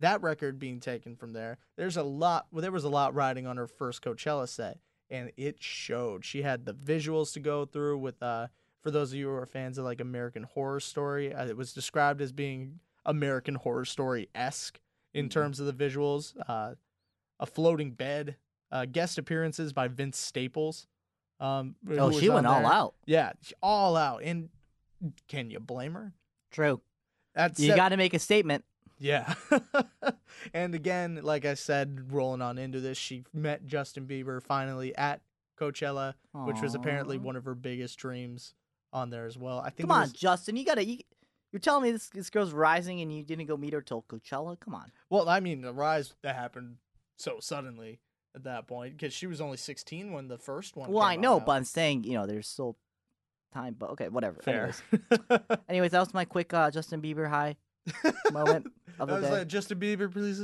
Speaker 5: that record being taken from there, there's a lot. Well, there was a lot riding on her first Coachella set, and it showed. She had the visuals to go through with. Uh, for those of you who are fans of like American Horror Story, uh, it was described as being American Horror Story esque in
Speaker 4: Mhm.
Speaker 5: terms of the visuals. Uh, a floating bed, uh, guest appearances by Vince Staples. Um,
Speaker 4: Oh, she went all
Speaker 5: there.
Speaker 4: out.
Speaker 5: Yeah, all out. And can you blame her?
Speaker 4: True.
Speaker 5: That's
Speaker 4: You got to make a statement.
Speaker 5: Yeah. and again, like I said, rolling on into this, she met Justin Bieber finally at Coachella, which was apparently one of her biggest dreams on there as well. I think
Speaker 4: Come on,
Speaker 5: was-
Speaker 4: Justin. You gotta. You, you're telling me this this girl's rising and you didn't go meet her till Coachella? Come on.
Speaker 5: well, I mean, the rise that happened so suddenly at that point because she was only 16 when the first one.
Speaker 4: Well, I know,
Speaker 5: out.
Speaker 4: but I'm saying you know there's still time. But okay, whatever.
Speaker 5: fair.
Speaker 4: Anyways, Anyways, that was my quick uh, Justin Bieber high moment of
Speaker 5: that
Speaker 4: the
Speaker 5: was
Speaker 4: day.
Speaker 5: like Justin Bieber, please.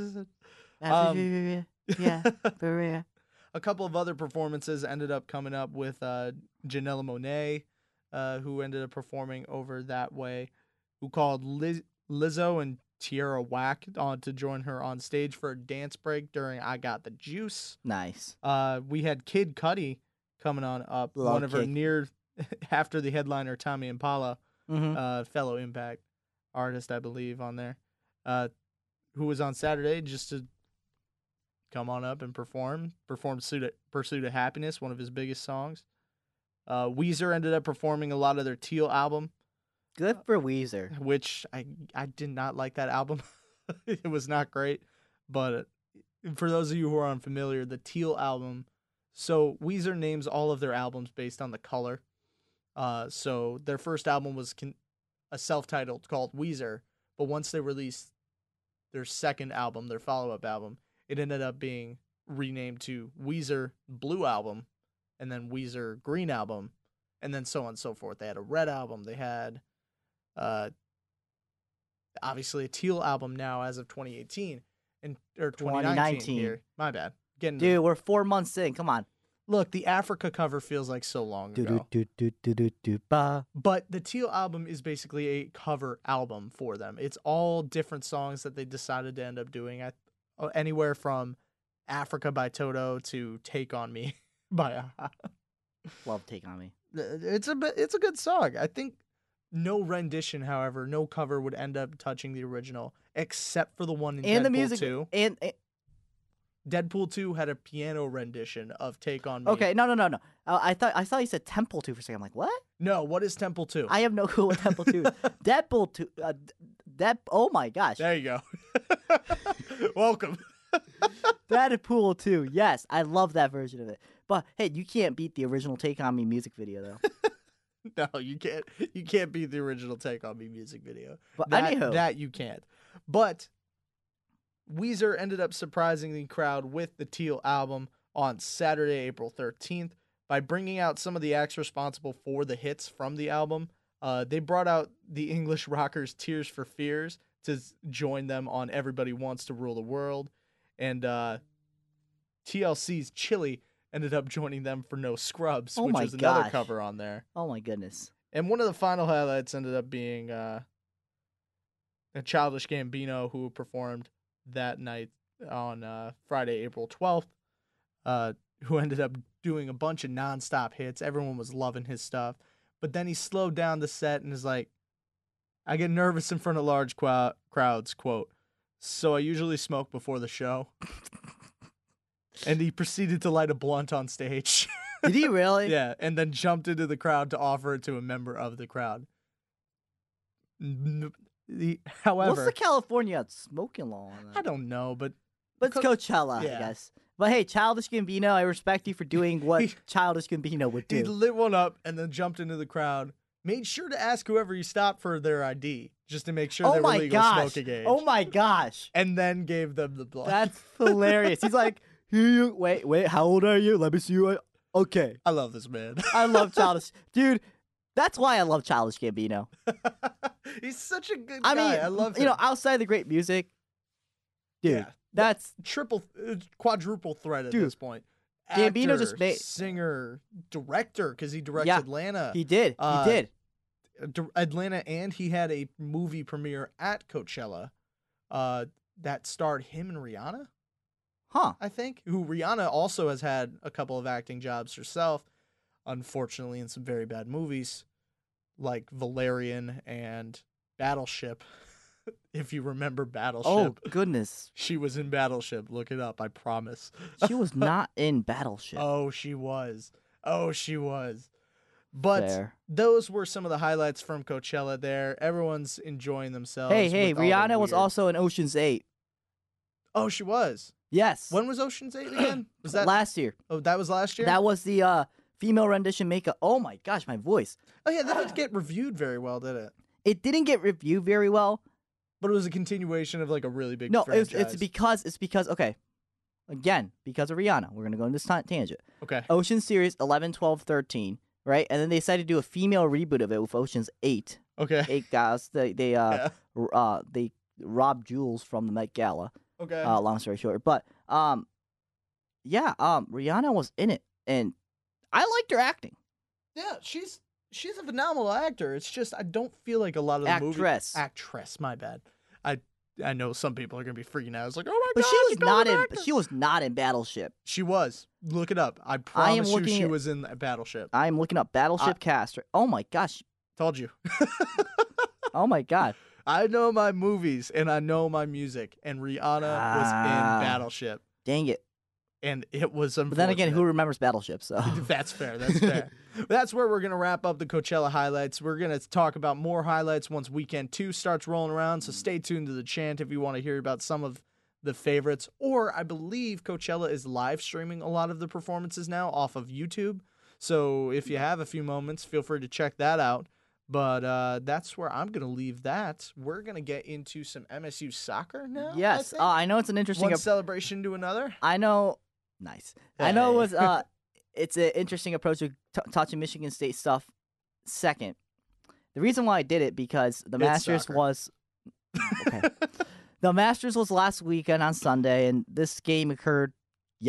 Speaker 5: Um,
Speaker 4: yeah, for real.
Speaker 5: a couple of other performances ended up coming up with uh, Janelle Monáe, uh, who ended up performing over that way, who called Liz- Lizzo and Tierra Whack on to join her on stage for a dance break during I Got the Juice.
Speaker 4: Nice.
Speaker 5: Uh, we had Kid Cudi coming on up,
Speaker 4: Love
Speaker 5: one of her
Speaker 4: Kid.
Speaker 5: near after the headliner Tame Impala,
Speaker 4: Mm-hmm.
Speaker 5: uh, fellow Impact artist, I believe, on there, uh, who was on Saturday just to come on up and perform. Performed Pursuit of, Pursuit of Happiness, one of his biggest songs. Uh, Weezer ended up performing a lot of their Teal album,
Speaker 4: Good for Weezer.
Speaker 5: which I I did not like that album. it was not great, but for those of you who are unfamiliar, the Teal album. So Weezer names all of their albums based on the color. Uh, so their first album was con- a self-titled called Weezer, but once they released their second album, their follow-up album, it ended up being renamed to Weezer Blue Album, and then Weezer Green Album, and then so on and so forth. They had a red album. They had, uh, obviously a teal album now as of 2018 and or 2019,
Speaker 4: 2019.
Speaker 5: here. My bad. Getting
Speaker 4: Dude, we're four months in. Come on.
Speaker 5: look, the Africa cover feels like so long ago.
Speaker 4: do do do do do do ba.
Speaker 5: But the Teal album is basically a cover album for them. It's all different songs that they decided to end up doing. I, uh, anywhere from Africa by Toto to Take on Me by a-ha.
Speaker 4: Love take on me.
Speaker 5: It's a it's a good song. I think no rendition, however, no cover would end up touching the original except for the one in
Speaker 4: And
Speaker 5: Deadpool
Speaker 4: the music.
Speaker 5: 2.
Speaker 4: And, and
Speaker 5: Deadpool 2 had a piano rendition of Take on Me.
Speaker 4: okay, no, no, no, no. Uh, I thought I thought you said Temple Two for a second. I'm like, what?
Speaker 5: No, what is Temple 2?
Speaker 4: I have no clue what Temple Two is. Deadpool Two. Uh, that. Oh my gosh.
Speaker 5: There you go. Welcome.
Speaker 4: Deadpool 2. Yes, I love that version of it. But hey, you can't beat the original Take on Me music video though.
Speaker 5: No, you can't. You can't beat the original Take on Me music video.
Speaker 4: But
Speaker 5: that,
Speaker 4: anyhow,
Speaker 5: that you can't. But Weezer ended up surprising the crowd with the Teal album on Saturday, April 13th, by bringing out some of the acts responsible for the hits from the album. Uh, they brought out the English rockers Tears for Fears to join them on Everybody Wants to Rule the World. And uh, TLC's Chili ended up joining them for No Scrubs,
Speaker 4: Oh
Speaker 5: which was another
Speaker 4: gosh.
Speaker 5: cover on there.
Speaker 4: oh my goodness.
Speaker 5: And one of the final highlights ended up being uh, a Childish Gambino who performed that night on uh, Friday, April 12th, uh, who ended up doing a bunch of nonstop hits. Everyone was loving his stuff. But then he slowed down the set and is like, I get nervous in front of large crowd- crowds, quote. So I usually smoke before the show. and he proceeded to light a blunt on stage.
Speaker 4: Did he really?
Speaker 5: Yeah, and then jumped into the crowd to offer it to a member of the crowd. N- the-
Speaker 4: What's the California smoking law on
Speaker 5: I don't know, but
Speaker 4: But it's
Speaker 5: Co-
Speaker 4: Coachella,
Speaker 5: Yeah.
Speaker 4: I guess. But hey, Childish Gambino, I respect you for doing what
Speaker 5: He-
Speaker 4: Childish Gambino would do.
Speaker 5: he lit one up and then jumped into the crowd. Made sure to ask whoever he stopped for their ID, just to make sure
Speaker 4: oh
Speaker 5: they were
Speaker 4: my
Speaker 5: legal
Speaker 4: gosh!
Speaker 5: smoking age.
Speaker 4: Oh my gosh!
Speaker 5: And then gave them the blood.
Speaker 4: That's hilarious. He's like, here you wait, wait. How old are you? Let me see you. Okay,
Speaker 5: I love this man.
Speaker 4: I love Childish, dude. That's why I love Childish Gambino.
Speaker 5: He's such a good
Speaker 4: I
Speaker 5: guy.
Speaker 4: mean,
Speaker 5: I love him.
Speaker 4: you know, outside the great music, dude.
Speaker 5: Yeah.
Speaker 4: That's
Speaker 5: triple, quadruple threat at
Speaker 4: Dude,
Speaker 5: this point.
Speaker 4: Gambino just
Speaker 5: Actor,
Speaker 4: made-
Speaker 5: singer, director because he directed
Speaker 4: Yeah,
Speaker 5: Atlanta.
Speaker 4: he did.
Speaker 5: Uh,
Speaker 4: he did.
Speaker 5: Atlanta, and he had a movie premiere at Coachella uh, that starred him and Rihanna,
Speaker 4: Huh?
Speaker 5: I think. Who Rihanna also has had a couple of acting jobs herself, unfortunately, in some very bad movies like Valerian and Battleship. if you remember Battleship,
Speaker 4: Oh goodness,
Speaker 5: she was in Battleship. Look it up, I promise.
Speaker 4: she was not in Battleship.
Speaker 5: Oh, she was. Oh, she was. But
Speaker 4: Fair.
Speaker 5: those were some of the highlights from Coachella. There, everyone's enjoying themselves.
Speaker 4: Hey, hey, Rihanna was also in Ocean's Eight.
Speaker 5: Oh, she was.
Speaker 4: Yes.
Speaker 5: When was Ocean's Eight again? Was that?
Speaker 4: last year?
Speaker 5: oh, that was last year.
Speaker 4: That was the uh, female rendition makeup. Oh my gosh, my voice.
Speaker 5: oh yeah, that didn't get reviewed very well, did it?
Speaker 4: It didn't get reviewed very well.
Speaker 5: But it was a continuation of like a really big.
Speaker 4: No, it's,
Speaker 5: franchise.
Speaker 4: it's because it's because okay, again because of Rihanna. We're gonna go into this ta- tangent.
Speaker 5: okay.
Speaker 4: Ocean Series 11, 12, 13, right? And then they decided to do a female reboot of it with Ocean's Eight.
Speaker 5: Okay.
Speaker 4: Eight guys. They they uh,
Speaker 5: Yeah.
Speaker 4: r- uh they robbed jewels from the Met Gala.
Speaker 5: Okay.
Speaker 4: Uh, long story short, but um, yeah, um, Rihanna was in it, and I liked her acting.
Speaker 5: yeah, she's she's a phenomenal actor. It's just I don't feel like a lot of the movie
Speaker 4: Actress.
Speaker 5: actress. My bad. I I know some people are gonna be freaking out. It's like, oh my
Speaker 4: But
Speaker 5: god,
Speaker 4: she was not in.
Speaker 5: actor.
Speaker 4: She was not in Battleship.
Speaker 5: She was. Look it up. I promise you, she
Speaker 4: at-
Speaker 5: was in Battleship.
Speaker 4: I am looking up Battleship cast. Oh my gosh.
Speaker 5: Told you.
Speaker 4: Oh my god.
Speaker 5: I know my movies and I know my music, and Rihanna was
Speaker 4: Ah.
Speaker 5: in Battleship,
Speaker 4: Dang it.
Speaker 5: and it was.
Speaker 4: But then again, who remembers Battleship? So
Speaker 5: That's fair. That's fair. That's where we're going to wrap up the Coachella highlights. We're going to talk about more highlights once weekend two starts rolling around. So stay tuned to the chant if you want to hear about some of the favorites. Or I believe Coachella is live streaming a lot of the performances now off of YouTube. So if you have a few moments, feel free to check that out. But uh, that's where I'm going to leave that. We're going to get into some MSU soccer now. I
Speaker 4: yes,
Speaker 5: think.
Speaker 4: uh, I know it's an interesting.
Speaker 5: One
Speaker 4: ap-
Speaker 5: celebration to another.
Speaker 4: I know. Nice. I know it was. Uh, it's an interesting approach to t- touching Michigan State stuff. Second, the reason why I did it because the
Speaker 5: It's
Speaker 4: Masters
Speaker 5: soccer.
Speaker 4: was. Okay. the Masters was last weekend on Sunday, and this game occurred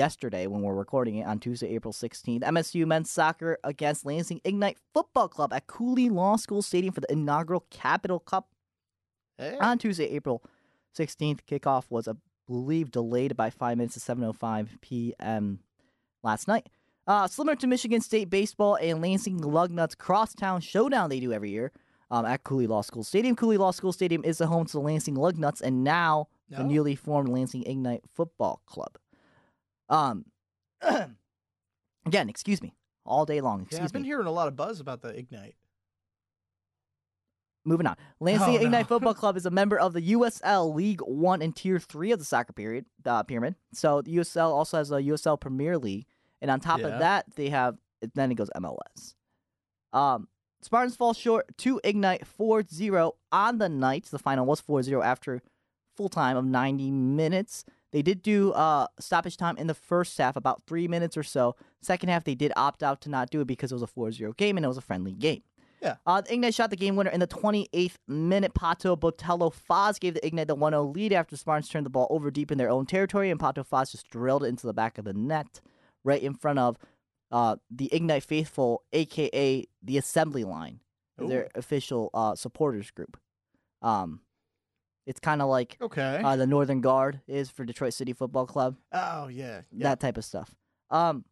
Speaker 4: yesterday when we're recording it on Tuesday, April 16th. MSU men's soccer against Lansing Ignite Football Club at Cooley Law School Stadium for the inaugural Capital Cup
Speaker 5: Hey.
Speaker 4: on Tuesday, April 16th. Kickoff was, I believe, delayed by five minutes to 7:05 p.m. last night. Uh, similar to Michigan State baseball and Lansing Lugnuts crosstown showdown they do every year um, at Cooley Law School Stadium. Cooley Law School Stadium is the home to the Lansing Lugnuts and now the newly formed Lansing Ignite Football Club. Um, again, excuse me, all day long.
Speaker 5: Yeah,
Speaker 4: Excuse
Speaker 5: I've been
Speaker 4: me.
Speaker 5: hearing a lot of buzz about the Ignite.
Speaker 4: Moving on. Lansing
Speaker 5: Oh, no.
Speaker 4: Ignite Football Club is a member of the USL League One and Tier Three of the soccer period uh, pyramid. So the USL also has a USL Premier League, and on top
Speaker 5: Yeah.
Speaker 4: of that, they have then it goes MLS. Um, Spartans fall short to Ignite 4-0 on the night. The final was 4-0 after full time of 90 minutes. They did do uh, stoppage time in the first half, about three minutes or so. Second half, they did opt out to not do it because it was a 4-0 game and it was a friendly game.
Speaker 5: Yeah.
Speaker 4: Uh, the Ignite shot the game winner in the 28th minute. Pato Botello Faz gave the Ignite the 1 0 lead after Spartans turned the ball over deep in their own territory, and Pato Faz just drilled it into the back of the net right in front of uh, the Ignite faithful, aka the Assembly Line, their official uh, supporters group. Um, it's kind of like
Speaker 5: Okay.
Speaker 4: uh, the Northern Guard is for Detroit City Football Club
Speaker 5: oh yeah. yeah.
Speaker 4: that type of stuff. Um,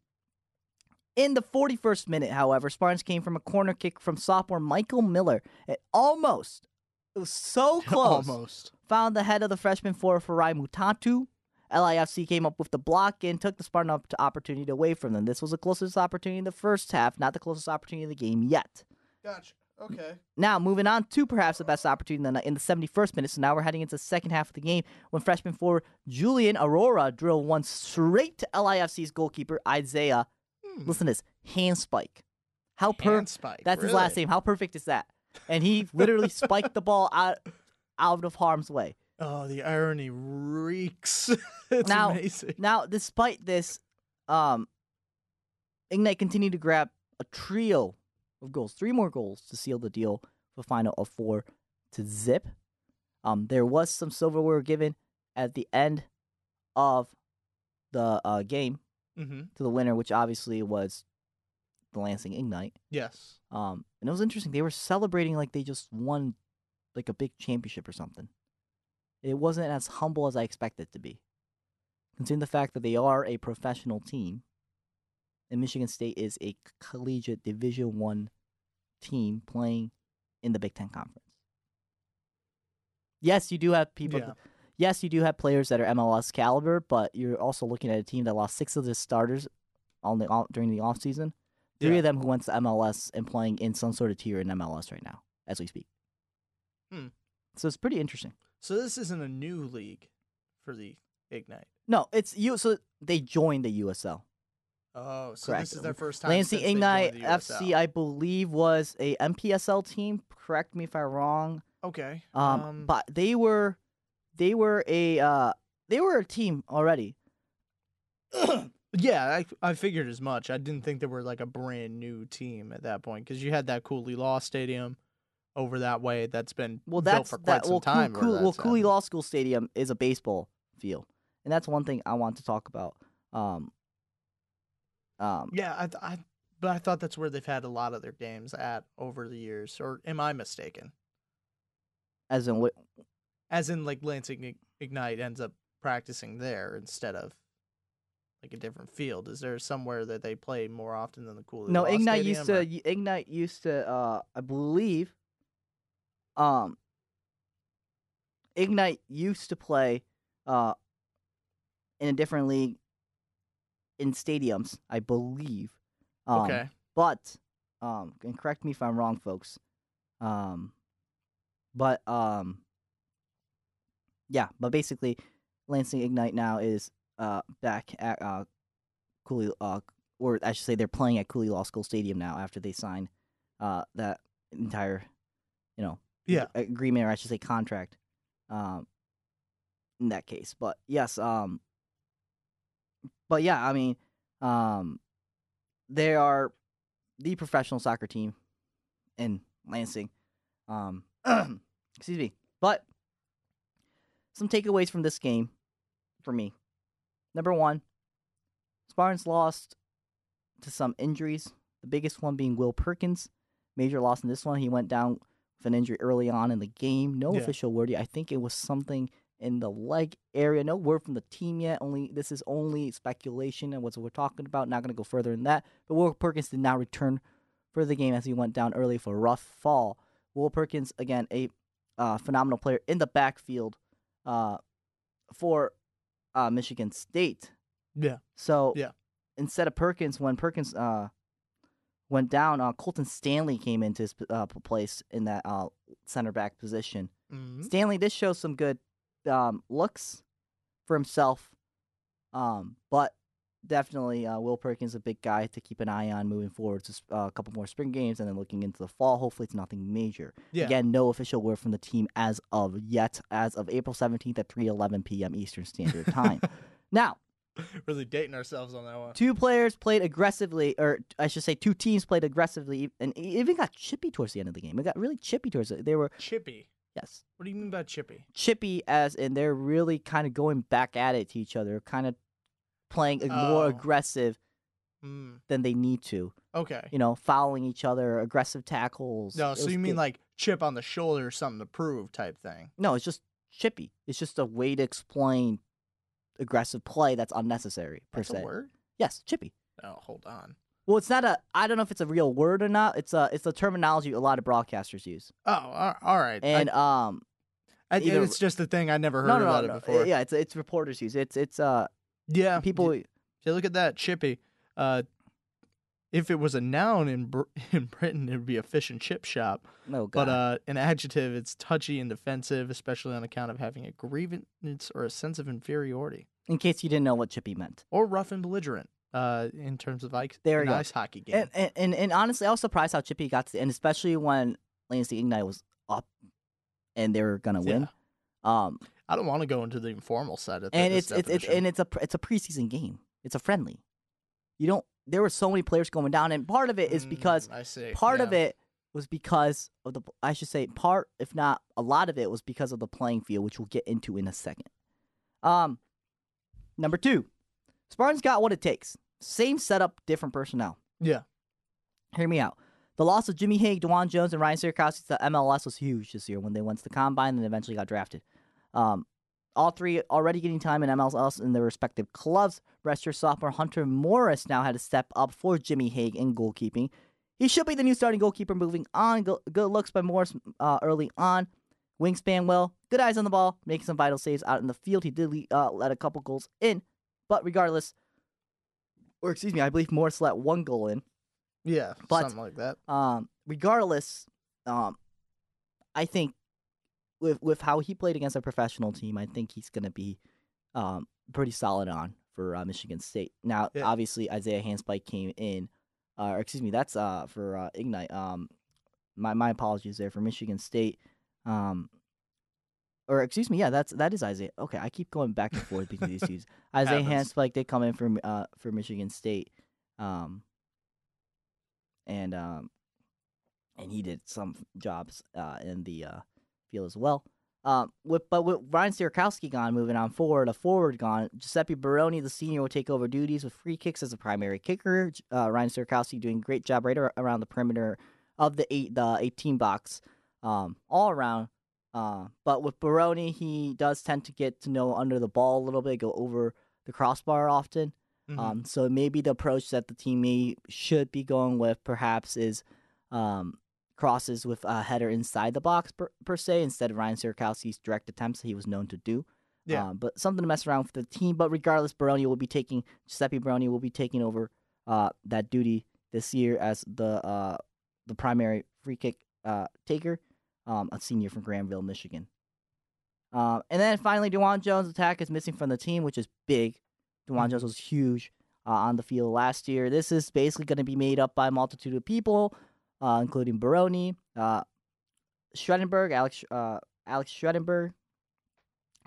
Speaker 4: in the 41st minute, however, Spartans came from a corner kick from sophomore Michael Miller. It almost, it was so close,
Speaker 5: Almost.
Speaker 4: found the head of the freshman forward Farai Mutatu. LIFC came up with the block and took the Spartan opportunity away from them. This was the closest opportunity in the first half, not the closest opportunity of the game yet.
Speaker 5: Gotcha. Okay.
Speaker 4: Now, moving on to perhaps the best opportunity in the, in the 71st minute. So now we're heading into the second half of the game when freshman forward Julian Aurora drilled one straight to LIFC's goalkeeper, Isaiah. Listen to this hand spike. How per-
Speaker 5: Hmm. Hand spike,
Speaker 4: That's his last name. How perfect is that? And he literally spiked the ball out, out of harm's way.
Speaker 5: Oh, the irony reeks. it's
Speaker 4: now,
Speaker 5: amazing.
Speaker 4: now, despite this, um, Ignite continued to grab a trio of goals, three more goals to seal the deal for final of four to zip. Um, there was some silverware given at the end of the uh, game
Speaker 5: Mm-hmm.
Speaker 4: to the winner, which obviously was the Lansing Ignite.
Speaker 5: Yes.
Speaker 4: Um, and it was interesting. They were celebrating like they just won like a big championship or something. It wasn't as humble as I expected it to be. Considering the fact that they are a professional team, and Michigan State is a collegiate Division One team playing in the Big Ten Conference. Yes, you do have people.
Speaker 5: Yeah.
Speaker 4: Yes, you do have players that are MLS caliber, but you're also looking at a team that lost six of the starters on the off- during the offseason Three
Speaker 5: Yeah.
Speaker 4: of them who went to MLS and playing in some sort of tier in MLS right now, as we speak.
Speaker 5: Hmm.
Speaker 4: So it's pretty interesting.
Speaker 5: So this isn't a new league for the Ignite.
Speaker 4: No, it's you. So they joined the USL.
Speaker 5: Oh, so
Speaker 4: Correct.
Speaker 5: this is their first time.
Speaker 4: Lansing Ignite FC, I believe, was a MPSL team. Correct me if I'm wrong.
Speaker 5: Okay.
Speaker 4: Um, but they were, they were a, uh, they were a team already.
Speaker 5: yeah, I I figured as much. I didn't think they were like a brand new team at that point because you had that Cooley Law Stadium over that way that's been
Speaker 4: Well,
Speaker 5: built
Speaker 4: that's
Speaker 5: for quite
Speaker 4: that.
Speaker 5: some
Speaker 4: Well,
Speaker 5: time.
Speaker 4: Cool, well, Cooley. Law School Stadium is a baseball field, and that's one thing I want to talk about. Um, um,
Speaker 5: Yeah, I, th- I but I thought that's where they've had a lot of their games at over the years. Or am I mistaken?
Speaker 4: as in what?
Speaker 5: As in, like Lansing Ignite ends up practicing there instead of like a different field. Is there somewhere that they play more often than the Cooley
Speaker 4: No, Ignite used
Speaker 5: Stadium,
Speaker 4: to.
Speaker 5: or-
Speaker 4: Ignite used to. Uh, I believe. Um. Ignite used to play, uh, in a different league. In stadiums, I believe. Um,
Speaker 5: okay.
Speaker 4: But, um, and correct me if I'm wrong, folks. Um, but um, yeah, but basically, Lansing Ignite now is uh back at uh Cooley uh or I should say they're playing at Cooley Law School Stadium now after they signed uh that entire you know
Speaker 5: Yeah.
Speaker 4: agreement or I should say contract um in that case. But yes, um but yeah, I mean um they are the professional soccer team in Lansing. Um excuse me. But some takeaways from this game for me. Number one, Spartans lost to some injuries. The biggest one being Will Perkins. Major loss in this one. He went down with an injury early on in the game. No
Speaker 5: Yeah.
Speaker 4: official word yet. I think it was something in the leg area. No word from the team yet. Only this is only speculation and what we're talking about. Not going to go further than that. But Will Perkins did not return for the game as he went down early for a rough fall. Will Perkins again a uh, phenomenal player in the backfield uh, for uh, Michigan State.
Speaker 5: Yeah.
Speaker 4: So
Speaker 5: Yeah.
Speaker 4: instead of Perkins, when Perkins uh, went down, uh, Colton Stanley came into his uh, place in that uh, center back position.
Speaker 5: Mhm.
Speaker 4: Stanley did show some good um, looks for himself, um, but definitely uh, Will Perkins a big guy to keep an eye on moving forward to uh, a couple more spring games and then looking into the fall. Hopefully, it's nothing major.
Speaker 5: Yeah.
Speaker 4: Again, no official word from the team as of yet, as of April 17th at 3:11 p.m. Eastern Standard Time. now,
Speaker 5: really dating ourselves on that one.
Speaker 4: two players played aggressively, or I should say, two teams played aggressively, and even got chippy towards the end of the game. It got really chippy towards it. They were
Speaker 5: Chippy.
Speaker 4: Yes,
Speaker 5: What do you mean by chippy?
Speaker 4: chippy as in they're really kind of going back at it to each other, kind of playing a- more
Speaker 5: Oh.
Speaker 4: aggressive
Speaker 5: Mm.
Speaker 4: than they need to.
Speaker 5: Okay.
Speaker 4: You know, fouling each other, aggressive tackles.
Speaker 5: No, so you mean
Speaker 4: good.
Speaker 5: like chip on the shoulder, something to prove type thing?
Speaker 4: no? It's just chippy. It's just a way to explain aggressive play that's unnecessary per
Speaker 5: That's
Speaker 4: se.
Speaker 5: a word?
Speaker 4: Yes, chippy.
Speaker 5: Oh, hold on.
Speaker 4: Well, it's not a. I don't know if it's a real word or not. It's a. It's a terminology a lot of broadcasters use,
Speaker 5: Oh, all right. I-
Speaker 4: and um,
Speaker 5: I,
Speaker 4: either-
Speaker 5: it's just a thing I never heard
Speaker 4: no, no,
Speaker 5: about
Speaker 4: no,
Speaker 5: it
Speaker 4: no.
Speaker 5: before.
Speaker 4: Yeah, it's it's reporters use. It's it's uh
Speaker 5: Yeah,
Speaker 4: people.
Speaker 5: look at that, chippy. Uh, if it was a noun in Br- in Britain, it would be a fish and chip shop.
Speaker 4: No, God.
Speaker 5: But uh, an adjective, it's touchy and defensive, especially on account of having a grievance or a sense of inferiority,
Speaker 4: in case you didn't know what chippy meant.
Speaker 5: or rough and belligerent. Uh, in terms of ice,
Speaker 4: There
Speaker 5: ice hockey game.
Speaker 4: And, and and and honestly, I was surprised how chippy got to the end, especially when Lansing Ignite was up and they were gonna win. Um,
Speaker 5: I don't want to go into the informal side of
Speaker 4: and it's it's it's and it's a it's a preseason game. It's a friendly. You don't. There were so many players going down, and part of it is because
Speaker 5: Mm, I see.
Speaker 4: part of it was because of the I should say part if not a lot of it was because of the playing field which we'll get into in a second. Um number 2. Spartans got what it takes. Same setup, different personnel.
Speaker 5: Yeah.
Speaker 4: Hear me out. The loss of Jimmy Hague, DeJuan Jones, and Ryan Sierakowski to MLS was huge this year when they went to the combine and eventually got drafted. Um, all three already getting time in MLS in their respective clubs. Rest your sophomore Hunter Morris now had to step up for Jimmy Hague in goalkeeping. He should be the new starting goalkeeper moving on. Go- good looks by Morris uh, early on. Wingspan well. Good eyes on the ball. Making some vital saves out in the field. He did uh, let a couple goals in. But regardless, or excuse me, I believe Morris let one goal in.
Speaker 5: Yeah,
Speaker 4: But-
Speaker 5: something like that.
Speaker 4: Um, regardless, um, I think with with how he played against a professional team, I think he's gonna be um pretty solid on for uh, Michigan State. Now,
Speaker 5: Yeah.
Speaker 4: obviously, Isaiah Handspike came in, uh, or excuse me, that's uh for uh, Ignite. Um, my my apologies there for Michigan State. Um, or excuse me, yeah, that's that is Isaiah. Okay, I keep going back and forth between these two. Isaiah. Handspike did come in for uh for Michigan State. Um, and um, and he did some jobs uh, in the uh, field as well. Um, with but with Ryan Sierakowski gone, moving on forward, a forward gone, Giuseppe Baroni, the senior, will take over duties with free kicks as a primary kicker. Uh, Ryan Sierakowski doing a great job right ar- around the perimeter of the eight the eighteen box, um, all around. Uh, but with Baroni, he does tend to get to know under the ball a little bit, go over the crossbar often.
Speaker 5: Mhm.
Speaker 4: Um, so maybe the approach that the team may should be going with perhaps is um, crosses with a header inside the box per, per se instead of Ryan Sierakowski's direct attempts that he was known to do.
Speaker 5: Yeah.
Speaker 4: Um, but something to mess around with the team. But regardless, Baroni will be taking Giuseppe Baroni will be taking over uh, that duty this year as the uh, the primary free kick uh, taker, um, a senior from Granville, Michigan. Um, and then finally, DeJuan Jones' attack is missing from the team, which is big. DeJuan Jones was huge uh, on the field last year. This is basically going to be made up by a multitude of people, uh, including Baroni, uh, Schredenberg, Alex uh, Alex Schredenberg,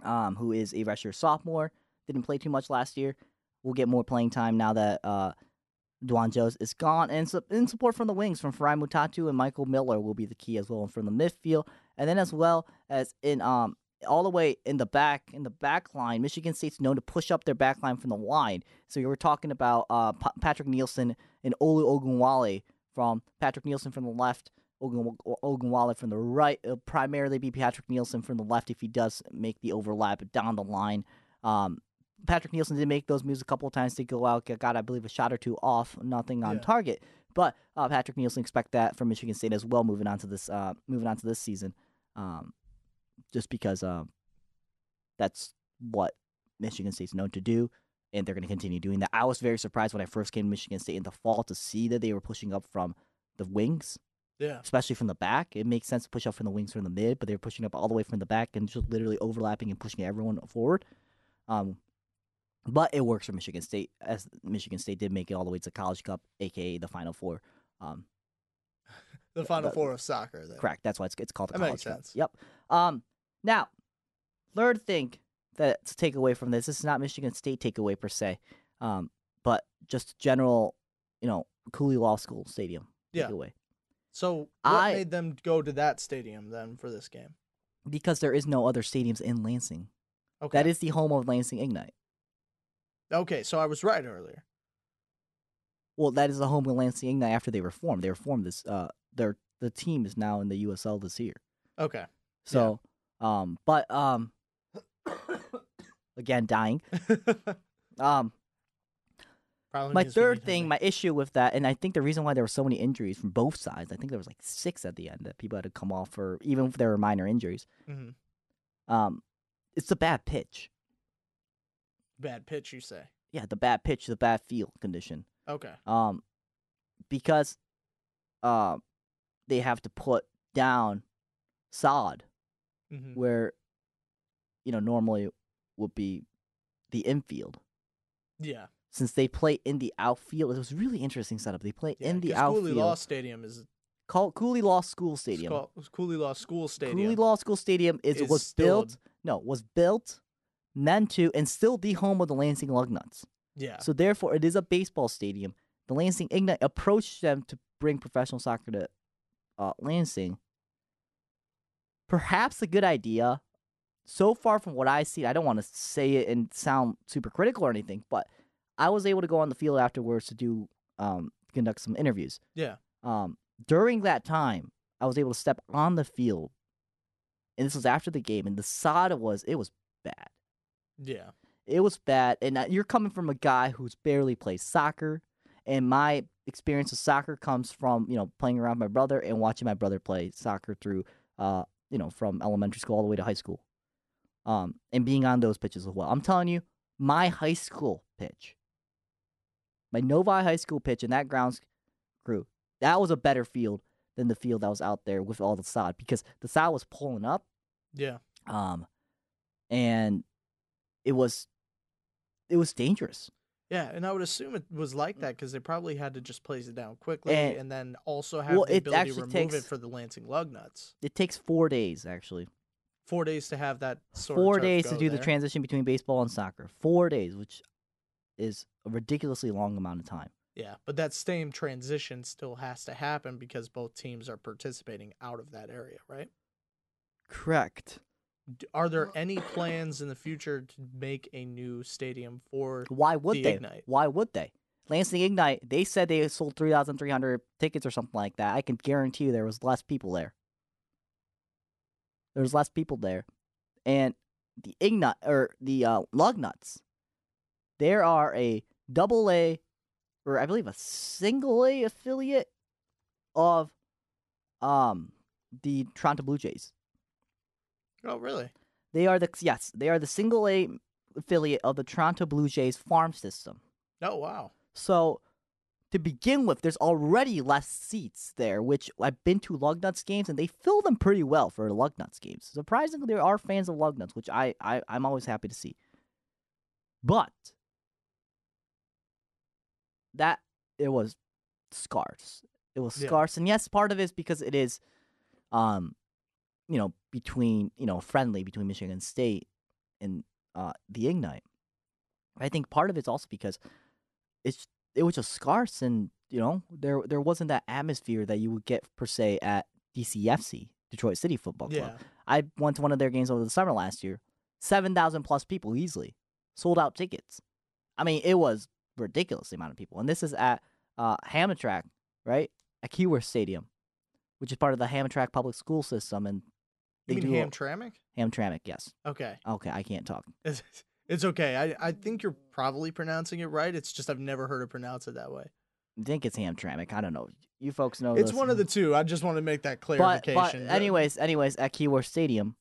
Speaker 4: um, who is a redshirt sophomore. Didn't play too much last year. Will get more playing time now that uh, DeJuan Jones is gone. And in support from the wings, from Farai Mutatu and Michael Miller will be the key as well, and from the midfield, and then as well as in um all the way in the back in the back line. Michigan State's known to push up their back line from the wide. So you were talking about uh, Pa- Patrick Nielsen and Olu Ogunwale from Patrick Nielsen from the left, Ogun- Ogunwale from the right. It'll primarily be Patrick Nielsen from the left if he does make the overlap down the line. Um, Patrick Nielsen did make those moves a couple of times to go out, got I believe a shot or two off, nothing on
Speaker 5: Yeah.
Speaker 4: target. But uh, Patrick Nielsen expect that from Michigan State as well, moving on to this uh, moving on to this season, um, just because um, that's what Michigan State's known to do, and they're going to continue doing that. I was very surprised when I first came to Michigan State in the fall to see that they were pushing up from the wings,
Speaker 5: Yeah.
Speaker 4: especially from the back. It makes sense to push up from the wings from the mid, but they were pushing up all the way from the back and just literally overlapping and pushing everyone forward. Um, but it works for Michigan State, as Michigan State did make it all the way to College Cup, aka the Final Four. Um,
Speaker 5: The final
Speaker 4: the-
Speaker 5: four of soccer. Then.
Speaker 4: Correct. That's why it's it's called the
Speaker 5: That
Speaker 4: college
Speaker 5: makes
Speaker 4: Cup.
Speaker 5: sense.
Speaker 4: Yep. Um. Now, third thing that to take away from this, this is not Michigan State takeaway per se, um, but just general, you know, Cooley Law School Stadium
Speaker 5: Yeah.
Speaker 4: takeaway
Speaker 5: So what
Speaker 4: I-
Speaker 5: made them go to that stadium then for this game?
Speaker 4: because there is no other stadiums in Lansing.
Speaker 5: Okay.
Speaker 4: That is the home of Lansing Ignite.
Speaker 5: Okay. So I was right earlier.
Speaker 4: Well, that is the home of Lansing after they were formed. They were formed this. Uh, their the team is now in the USL this year.
Speaker 5: Okay.
Speaker 4: So, um, but um, again, dying. Um,
Speaker 5: Probably
Speaker 4: my third thing, my issue with that, and I think the reason why there were so many injuries from both sides, I think there was like six at the end that people had to come off for, even if there were minor injuries.
Speaker 5: Mhm.
Speaker 4: Um, it's the bad pitch.
Speaker 5: Bad pitch, you say?
Speaker 4: Yeah, the bad pitch, the bad field condition.
Speaker 5: Okay.
Speaker 4: Um, because, uh, they have to put down sod
Speaker 5: hmm
Speaker 4: where, you know, normally would be the infield.
Speaker 5: Yeah.
Speaker 4: Since they play in the outfield, it was a really interesting setup. They play
Speaker 5: yeah
Speaker 4: in the outfield.
Speaker 5: Cooley Law Stadium is
Speaker 4: Call Cooley Law School Stadium.
Speaker 5: called- Cooley Law School Stadium.
Speaker 4: Cooley Law School Stadium is,
Speaker 5: is
Speaker 4: was
Speaker 5: a-
Speaker 4: built no was built meant to and still the home of the Lansing Lugnuts.
Speaker 5: Yeah.
Speaker 4: So therefore, it is a baseball stadium. The Lansing Ignite approached them to bring professional soccer to uh, Lansing. Perhaps a good idea. So far from what I see, I don't want to say it and sound super critical or anything, but I was able to go on the field afterwards to do um, conduct some interviews.
Speaker 5: Yeah.
Speaker 4: Um, during that time, I was able to step on the field, and this was after the game, and the sod was it was bad.
Speaker 5: Yeah.
Speaker 4: It was bad, and you're coming from a guy who's barely played soccer, and my experience with soccer comes from you know playing around my brother and watching my brother play soccer through uh you know from elementary school all the way to high school, um and being on those pitches as well. I'm telling you, my high school pitch, my Novi High School pitch, and that grounds crew that was a better field than the field that was out there with all the sod because the sod was pulling up,
Speaker 5: Yeah.
Speaker 4: um, and it was it was dangerous.
Speaker 5: Yeah, and I would assume it was like mm. that because they probably had to just place it down quickly
Speaker 4: And-
Speaker 5: and, then also have
Speaker 4: well,
Speaker 5: the
Speaker 4: it
Speaker 5: ability to remove
Speaker 4: takes-
Speaker 5: it for the Lansing Lugnuts.
Speaker 4: It takes four days actually.
Speaker 5: Four days to have that sort
Speaker 4: four days to do the transition between baseball and soccer. Four days, which is a ridiculously long amount of time.
Speaker 5: Yeah, but that same transition still has to happen because both teams are participating out of that area, right?
Speaker 4: Correct.
Speaker 5: D- Are there any plans in the future to make a new stadium for?
Speaker 4: Why would
Speaker 5: The
Speaker 4: they?
Speaker 5: Ignite.
Speaker 4: Why would they? Lansing Ignite, they said they sold 3,300 tickets or something like that. I can guarantee you there was less people there. There was less people there. And the Ignite, or the uh, Lugnuts, there are a double A, or I believe a single A affiliate of um the Toronto Blue Jays.
Speaker 5: Oh, really?
Speaker 4: They are the yes, they are the single A affiliate of the Toronto Blue Jays farm system.
Speaker 5: Oh, wow.
Speaker 4: So to begin with, there's already less seats there, which I've been to Lugnuts games and they fill them pretty well for Lugnuts games. Surprisingly, there are fans of Lugnuts, which I, I I'm always happy to see. But that it was scarce. It was
Speaker 5: Yeah.
Speaker 4: scarce, and yes, part of it is because it is, um, you know, between you know friendly between Michigan State and uh the Ignite. I think part of it's also because it's it was just scarce, and you know there there wasn't that atmosphere that you would get per se at DCFC Detroit City Football Club.
Speaker 5: Yeah.
Speaker 4: I went to one of their games over the summer last year. Seven thousand plus people easily sold out tickets. I mean, it was ridiculous the amount of people, and this is at uh, right at Keyworth Stadium, which is part of the Hamtramck public school system, and
Speaker 5: You mean
Speaker 4: do
Speaker 5: Hamtramck?
Speaker 4: Hamtramck. Yes.
Speaker 5: Okay.
Speaker 4: Okay, I can't talk.
Speaker 5: It's, it's okay. I, I think you're probably pronouncing it right. It's just I've never heard it pronounce it that way.
Speaker 4: I think it's Hamtramck. I don't know. You folks know.
Speaker 5: It's
Speaker 4: this.
Speaker 5: one of the two. I just want to make that clarification.
Speaker 4: but anyways, anyways, at Keyworth Stadium,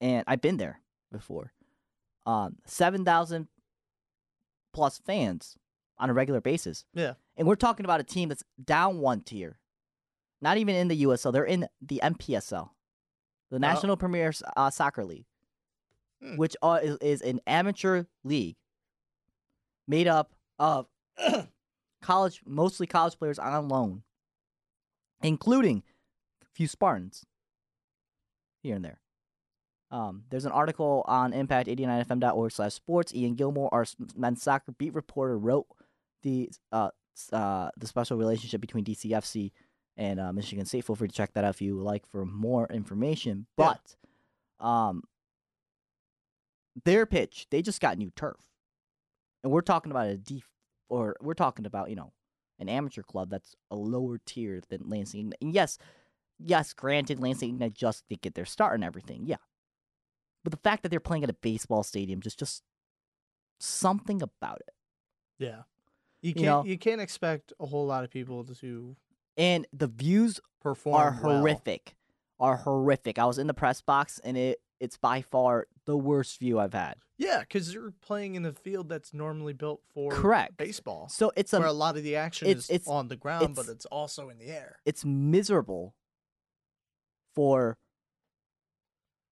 Speaker 4: and I've been there before. Um, seven thousand plus fans on a regular basis.
Speaker 5: Yeah.
Speaker 4: and we're talking about a team that's down one tier, not even in the USL. They're in the MPSL, the National Premier uh, Soccer League,
Speaker 5: Hmm.
Speaker 4: which uh, is, is an amateur league made up of college, mostly college players on loan, including a few Spartans here and there. Um, there's an article on impact89fm.org slash sports. Ian Gilmore, our men's soccer beat reporter, wrote the uh, uh, the special relationship between DCFC and uh, Michigan State. Feel free to check that out if you would like for more information.
Speaker 5: Yeah.
Speaker 4: But um, their pitch, they just got new turf, and we're talking about a D, or we're talking about you know an amateur club that's a lower tier than Lansing. And yes, yes, granted, Lansing Ignite just did get their start and everything. Yeah, but the fact that they're playing at a baseball stadium just just something about it.
Speaker 5: yeah. You
Speaker 4: you
Speaker 5: can't
Speaker 4: know-
Speaker 5: you can't expect a whole lot of people to
Speaker 4: And the views
Speaker 5: perform
Speaker 4: are
Speaker 5: well.
Speaker 4: horrific. Are horrific. I was in the press box and it it's by far the worst view I've had.
Speaker 5: Yeah, because you're playing in a field that's normally built for
Speaker 4: Correct.
Speaker 5: baseball,
Speaker 4: So it's
Speaker 5: where a
Speaker 4: a
Speaker 5: lot of the action
Speaker 4: it's-
Speaker 5: is
Speaker 4: it's-
Speaker 5: on the ground,
Speaker 4: it's-
Speaker 5: but it's also in the air.
Speaker 4: it's miserable for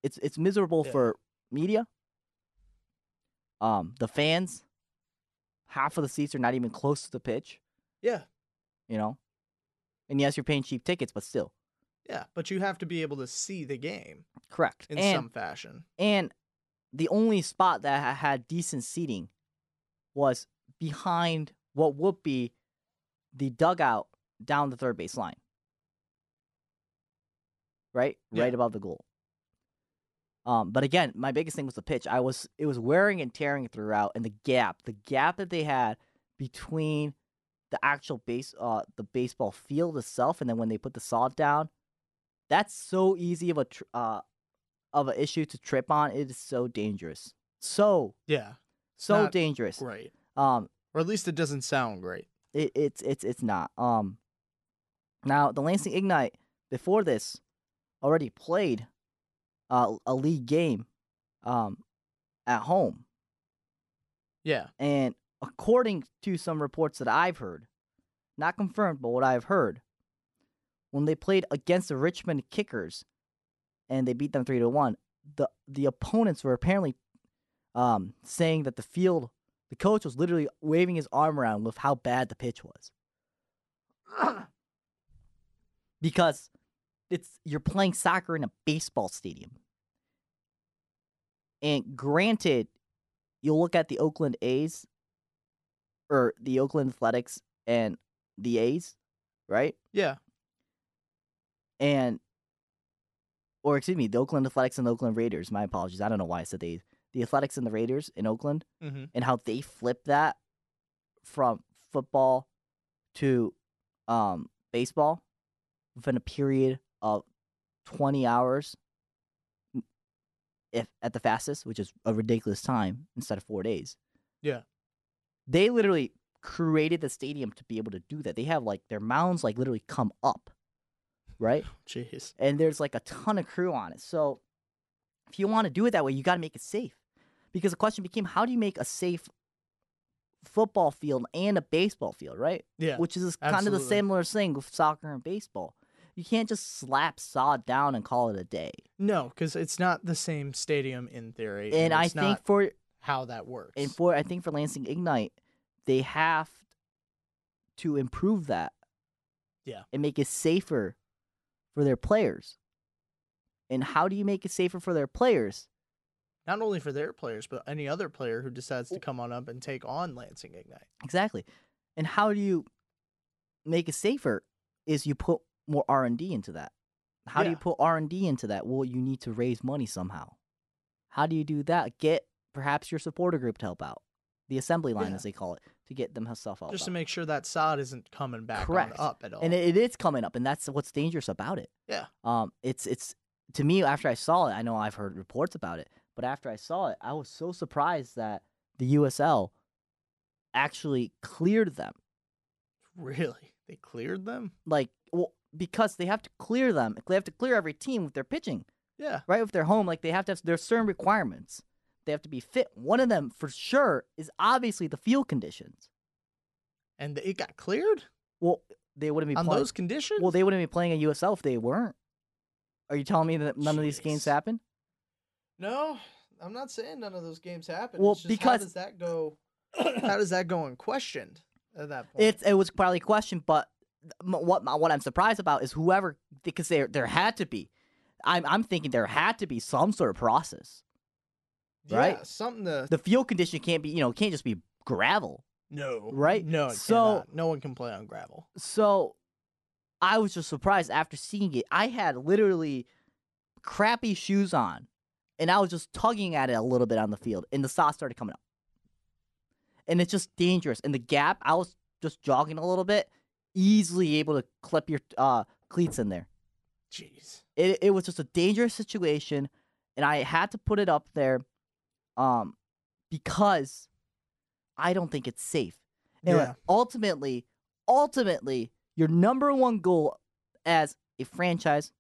Speaker 4: it's it's miserable
Speaker 5: Yeah.
Speaker 4: for media. Um the fans half of the seats are not even close to the pitch,
Speaker 5: Yeah,
Speaker 4: you know. And yes, you're paying cheap tickets, but still.
Speaker 5: yeah, but you have to be able to see the game
Speaker 4: Correct.
Speaker 5: in
Speaker 4: and
Speaker 5: some fashion.
Speaker 4: And the only spot that ha- had decent seating was behind what would be the dugout down the third base line. Right?
Speaker 5: Yeah.
Speaker 4: Right above the goal. Um, but again, my biggest thing was the pitch. I was it was wearing and tearing throughout and the gap, the gap that they had between the actual base uh the baseball field itself and then when they put the sod down, that's so easy of a tr- uh of an issue to trip on. It is so dangerous. So
Speaker 5: Yeah,
Speaker 4: so
Speaker 5: not
Speaker 4: dangerous.
Speaker 5: right
Speaker 4: Um
Speaker 5: or at least it doesn't sound great.
Speaker 4: it, it's it's it's not. Um now the Lansing Ignite before this already played uh, a league game um at home.
Speaker 5: Yeah,
Speaker 4: And according to some reports that I've heard, not confirmed, but what I've heard, when they played against the Richmond Kickers, and they beat them three to one, the the opponents were apparently um, saying that the field, the coach was literally waving his arm around with how bad the pitch was, because it's you're playing soccer in a baseball stadium. And granted, you'll look at the Oakland A's or the Oakland Athletics and the A's, right?
Speaker 5: Yeah.
Speaker 4: And or excuse me, the Oakland Athletics and the Oakland Raiders. My apologies. I don't know why I said the A's. The Athletics and the Raiders in Oakland
Speaker 5: Mm-hmm.
Speaker 4: and how they flip that from football to um baseball within a period of 20 hours if at the fastest which is a ridiculous time instead of 4 days
Speaker 5: Yeah.
Speaker 4: They literally created the stadium to be able to do that they have like their mounds like literally come up right
Speaker 5: Jeez.
Speaker 4: and there's like a ton of crew on it. So if you want to do it that way, you got to make it safe. Because the question became, how do you make a safe football field and a baseball field, right?
Speaker 5: Yeah.
Speaker 4: Which is kind of the similar thing with soccer and baseball. You can't just slap sod down and call it a day.
Speaker 5: No, because it's not the same stadium in theory,
Speaker 4: And I
Speaker 5: it's
Speaker 4: think for
Speaker 5: how that works.
Speaker 4: and for I think for Lansing Ignite, they have to improve that.
Speaker 5: Yeah.
Speaker 4: And make it safer for their players. And how do you make it safer for their players?
Speaker 5: not only for their players, but any other player who decides to come on up and take on Lansing Ignite.
Speaker 4: Exactly. And how do you make it safer is you put more R&D into that. How do you put R&D into that? Well, you need to raise money somehow. How do you do that? Get perhaps your supporter group to help out. The assembly line
Speaker 5: Yeah.
Speaker 4: as they call it to get themselves help
Speaker 5: Just
Speaker 4: out.
Speaker 5: to make sure that sod isn't coming back
Speaker 4: Correct.
Speaker 5: up at all.
Speaker 4: and it, it is coming up and that's what's dangerous about it.
Speaker 5: yeah.
Speaker 4: Um it's it's to me after I saw it, I know I've heard reports about it, but after I saw it, I was so surprised that the USL actually cleared them.
Speaker 5: Really? They cleared them?
Speaker 4: like well because they have to clear them they have to clear every team with their pitching
Speaker 5: Yeah.
Speaker 4: right with their home like they have to have there's certain requirements they have to be fit one of them for sure is obviously the field conditions
Speaker 5: And it got cleared
Speaker 4: well they wouldn't be
Speaker 5: on
Speaker 4: playing
Speaker 5: those conditions?
Speaker 4: well they wouldn't be playing at USL if they weren't are you telling me that none of these games
Speaker 5: Jeez.
Speaker 4: happen
Speaker 5: No, I'm not saying none of those games happened.
Speaker 4: Well, because-
Speaker 5: how does that go? how does that go unquestioned at that point?
Speaker 4: it's it was probably a question but what what I'm surprised about is whoever because there there had to be I'm I'm thinking there had to be some sort of process
Speaker 5: yeah,
Speaker 4: right?
Speaker 5: Something to
Speaker 4: the field condition can't be you know it can't just be gravel
Speaker 5: no
Speaker 4: right?
Speaker 5: No,
Speaker 4: So-
Speaker 5: cannot. no one can play on gravel.
Speaker 4: So I was just surprised after seeing it. I had literally crappy shoes on and I was just tugging at it a little bit on the field and the sauce started coming up. And it's just dangerous. And the gap, I was just jogging a little bit, easily able to clip your uh, cleats in there.
Speaker 5: Jeez.
Speaker 4: It it was just a dangerous situation and I had to put it up there um because I don't think it's safe. And
Speaker 5: Yeah.
Speaker 4: ultimately, ultimately, your number one goal as a franchise,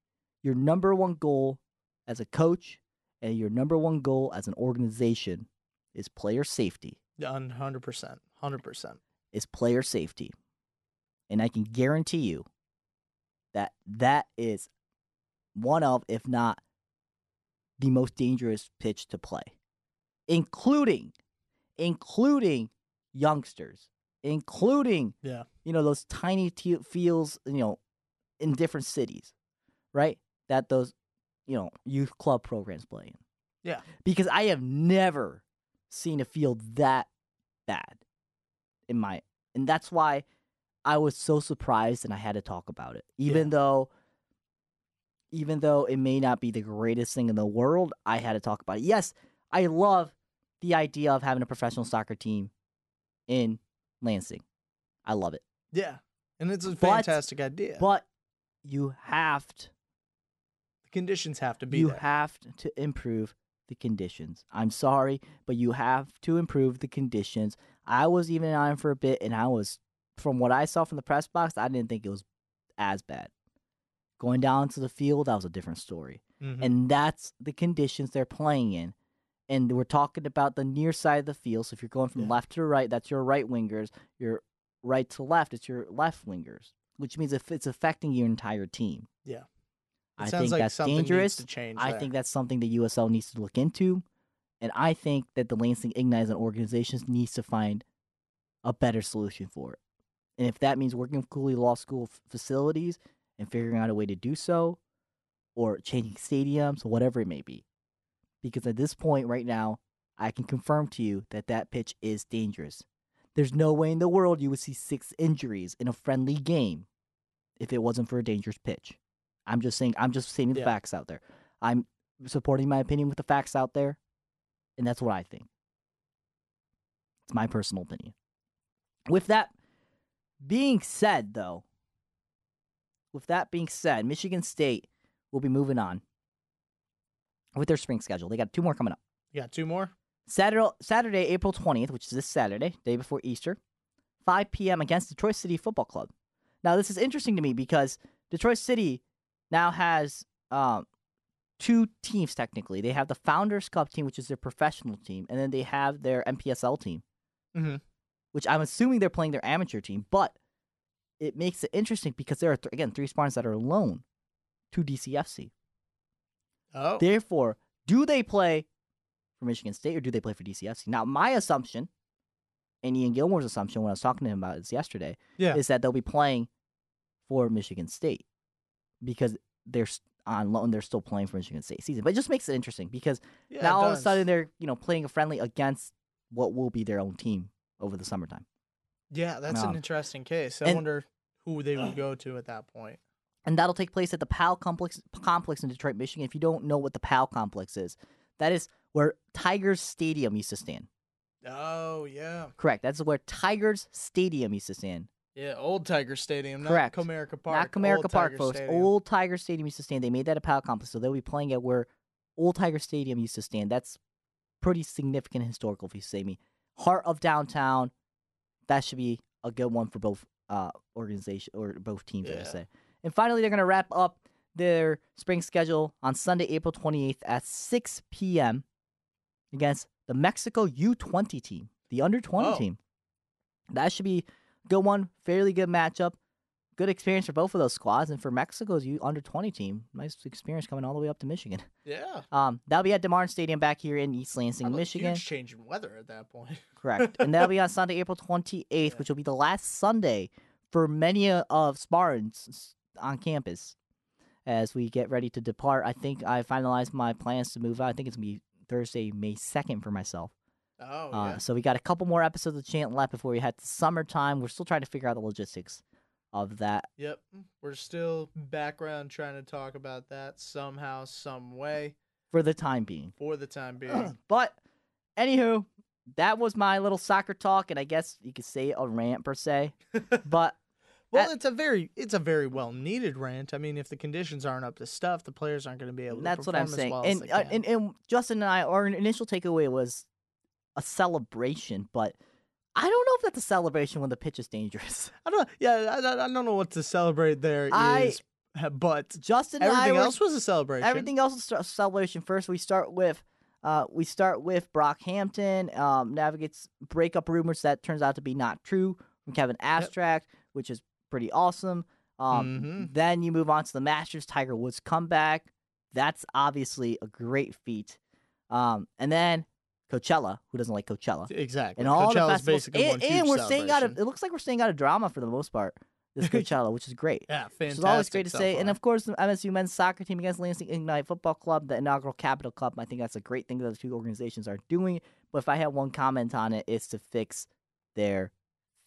Speaker 4: your number one goal as a coach, and your number one goal as an organization is player safety.
Speaker 5: One hundred percent. Hundred percent.
Speaker 4: Is player safety. And I can guarantee you that that is one of, if not the most dangerous pitch to play, including, including youngsters, including
Speaker 5: Yeah.
Speaker 4: you know those tiny te- fields you know in different cities right that those you know youth club programs play in
Speaker 5: Yeah.
Speaker 4: because i have never seen a field that bad in my and that's why i was so surprised and i had to talk about it even
Speaker 5: Yeah.
Speaker 4: though even though it may not be the greatest thing in the world i had to talk about it yes i love the idea of having a professional soccer team in lansing i love it
Speaker 5: Yeah. And it's a
Speaker 4: But-
Speaker 5: fantastic idea.
Speaker 4: but you have to,
Speaker 5: the conditions have to be
Speaker 4: you
Speaker 5: there.
Speaker 4: have to improve the conditions. I'm sorry, but you have to improve the conditions. I was even on for a bit, and I was, from what I saw from the press box, I didn't think it was as bad. Going down to the field, that was a different story,
Speaker 5: Mhm.
Speaker 4: and that's the conditions they're playing in. And we're talking about the near side of the field. So if you're going from
Speaker 5: Yeah.
Speaker 4: left to right, that's your right wingers. Your right to left, it's your left wingers, which means if it's affecting your entire team.
Speaker 5: Yeah. It
Speaker 4: I
Speaker 5: sounds
Speaker 4: think
Speaker 5: like
Speaker 4: that's dangerous.
Speaker 5: to change
Speaker 4: I
Speaker 5: there.
Speaker 4: think that's something the USL needs to look into. And I think that the Lansing Ignite as an organization needs to find a better solution for it. And if that means working with Cooley Law School f- facilities and figuring out a way to do so, or changing stadiums, or whatever it may be. Because at this point, right now, I can confirm to you that that pitch is dangerous. There's no way in the world you would see six injuries in a friendly game if it wasn't for a dangerous pitch. I'm just saying, I'm just saying the
Speaker 5: Yeah.
Speaker 4: facts out there. I'm supporting my opinion with the facts out there, and that's what I think. It's my personal opinion. With that being said, though, with that being said, Michigan State will be moving on with their spring schedule. They got two more coming up.
Speaker 5: You got two more?
Speaker 4: Saturday, Saturday, April 20th, which is this Saturday, day before Easter, 5 p.m. against Detroit City Football Club. Now, this is interesting to me because Detroit City now has um, two teams technically. They have the Founders Cup team, which is their professional team, and then they have their MPSL team,
Speaker 5: Mhm.
Speaker 4: which I'm assuming they're playing their amateur team. But it makes it interesting because there are, th- again, three Spartans that are loan to DCFC.
Speaker 5: Oh.
Speaker 4: Therefore, do they play for Michigan State or do they play for DCFC? Now, my assumption, and Ian Gilmore's assumption when I was talking to him about this yesterday,
Speaker 5: yeah.
Speaker 4: is that they'll be playing for Michigan State because they're on loan. They're still playing for Michigan State season, but it just makes it interesting because
Speaker 5: Yeah,
Speaker 4: now all of a sudden they're you know playing a friendly against what will be their own team over the summertime.
Speaker 5: Yeah, that's
Speaker 4: Um,
Speaker 5: an interesting case. I
Speaker 4: and-
Speaker 5: wonder who they would go to at that point.
Speaker 4: And that'll take place at the PAL complex complex in Detroit, Michigan. If you don't know what the PAL complex is, that is where Tigers Stadium used to stand.
Speaker 5: Oh, yeah.
Speaker 4: Correct. That's where Tigers Stadium used to stand.
Speaker 5: Yeah, old Tiger Stadium,
Speaker 4: Correct.
Speaker 5: not Comerica Park.
Speaker 4: Not Comerica Park,
Speaker 5: Tiger
Speaker 4: folks.
Speaker 5: Stadium.
Speaker 4: Old Tiger Stadium used to stand. They made that a PAL complex, so they'll be playing at where Old Tiger Stadium used to stand. That's pretty significant historical, if you say me. Heart of downtown. That should be a good one for both uh organization or both teams, I
Speaker 5: Yeah.
Speaker 4: say. And finally, they're gonna wrap up their spring schedule on Sunday, April 28th at 6 p.m. against the Mexico U20 team, the under 20
Speaker 5: Oh.
Speaker 4: team. That should be a good one, fairly good matchup. Good experience for both of those squads, and for Mexico's U under 20 team, nice experience coming all the way up to Michigan.
Speaker 5: Yeah.
Speaker 4: Um, that'll be at DeMartin Stadium back here in East Lansing, Michigan.
Speaker 5: Huge change in weather at that point.
Speaker 4: Correct. and that'll be on Sunday, April 28th, which will be the last Sunday for many of Spartans on campus as we get ready to depart. I think I finalized my plans to move out. I think it's to be Thursday, May 2nd for myself.
Speaker 5: Oh,
Speaker 4: Uh,
Speaker 5: yeah.
Speaker 4: So we got a couple more episodes of Chant left before we head to summertime. We're still trying to figure out the logistics of that.
Speaker 5: Yep. We're still background trying to talk about that somehow, some way
Speaker 4: for the time being.
Speaker 5: for the time being.
Speaker 4: but anywho, that was my little soccer talk, and I guess you could say a rant per se. But
Speaker 5: well,
Speaker 4: At-
Speaker 5: it's a very it's a very well needed rant. I mean, if the conditions aren't up to stuff, the players aren't going to be able to
Speaker 4: that's what I'm saying.
Speaker 5: well
Speaker 4: and, uh, and and Justin and I, our initial takeaway was a celebration, but I don't know if that's a celebration when the pitch is dangerous.
Speaker 5: I don't yeah, I, I I don't know what to celebrate there is,
Speaker 4: I-
Speaker 5: but
Speaker 4: Justin and I
Speaker 5: everything
Speaker 4: were-
Speaker 5: else was a celebration.
Speaker 4: Everything else is a celebration. First, we start with uh, we start with Brockhampton um, navigates breakup rumors that turns out to be not true from Kevin Abstract, which is pretty awesome. Um,
Speaker 5: Mhm.
Speaker 4: Then you move on to the Masters Tiger Woods comeback. That's obviously a great feat. Um, and then Coachella, who doesn't like Coachella?
Speaker 5: Exactly.
Speaker 4: And all the
Speaker 5: Coachella's
Speaker 4: festivals,
Speaker 5: basically one
Speaker 4: and, and we're staying out of. It looks like we're staying out of drama for the most part. This Coachella, which is great.
Speaker 5: Yeah,
Speaker 4: Which
Speaker 5: fantastic.
Speaker 4: is always great to say. And of course, the MSU men's soccer team against Lansing Ignite Football Club, the inaugural Capital Cup. I think that's a great thing that the two organizations are doing. But if I had one comment on it, it's to fix their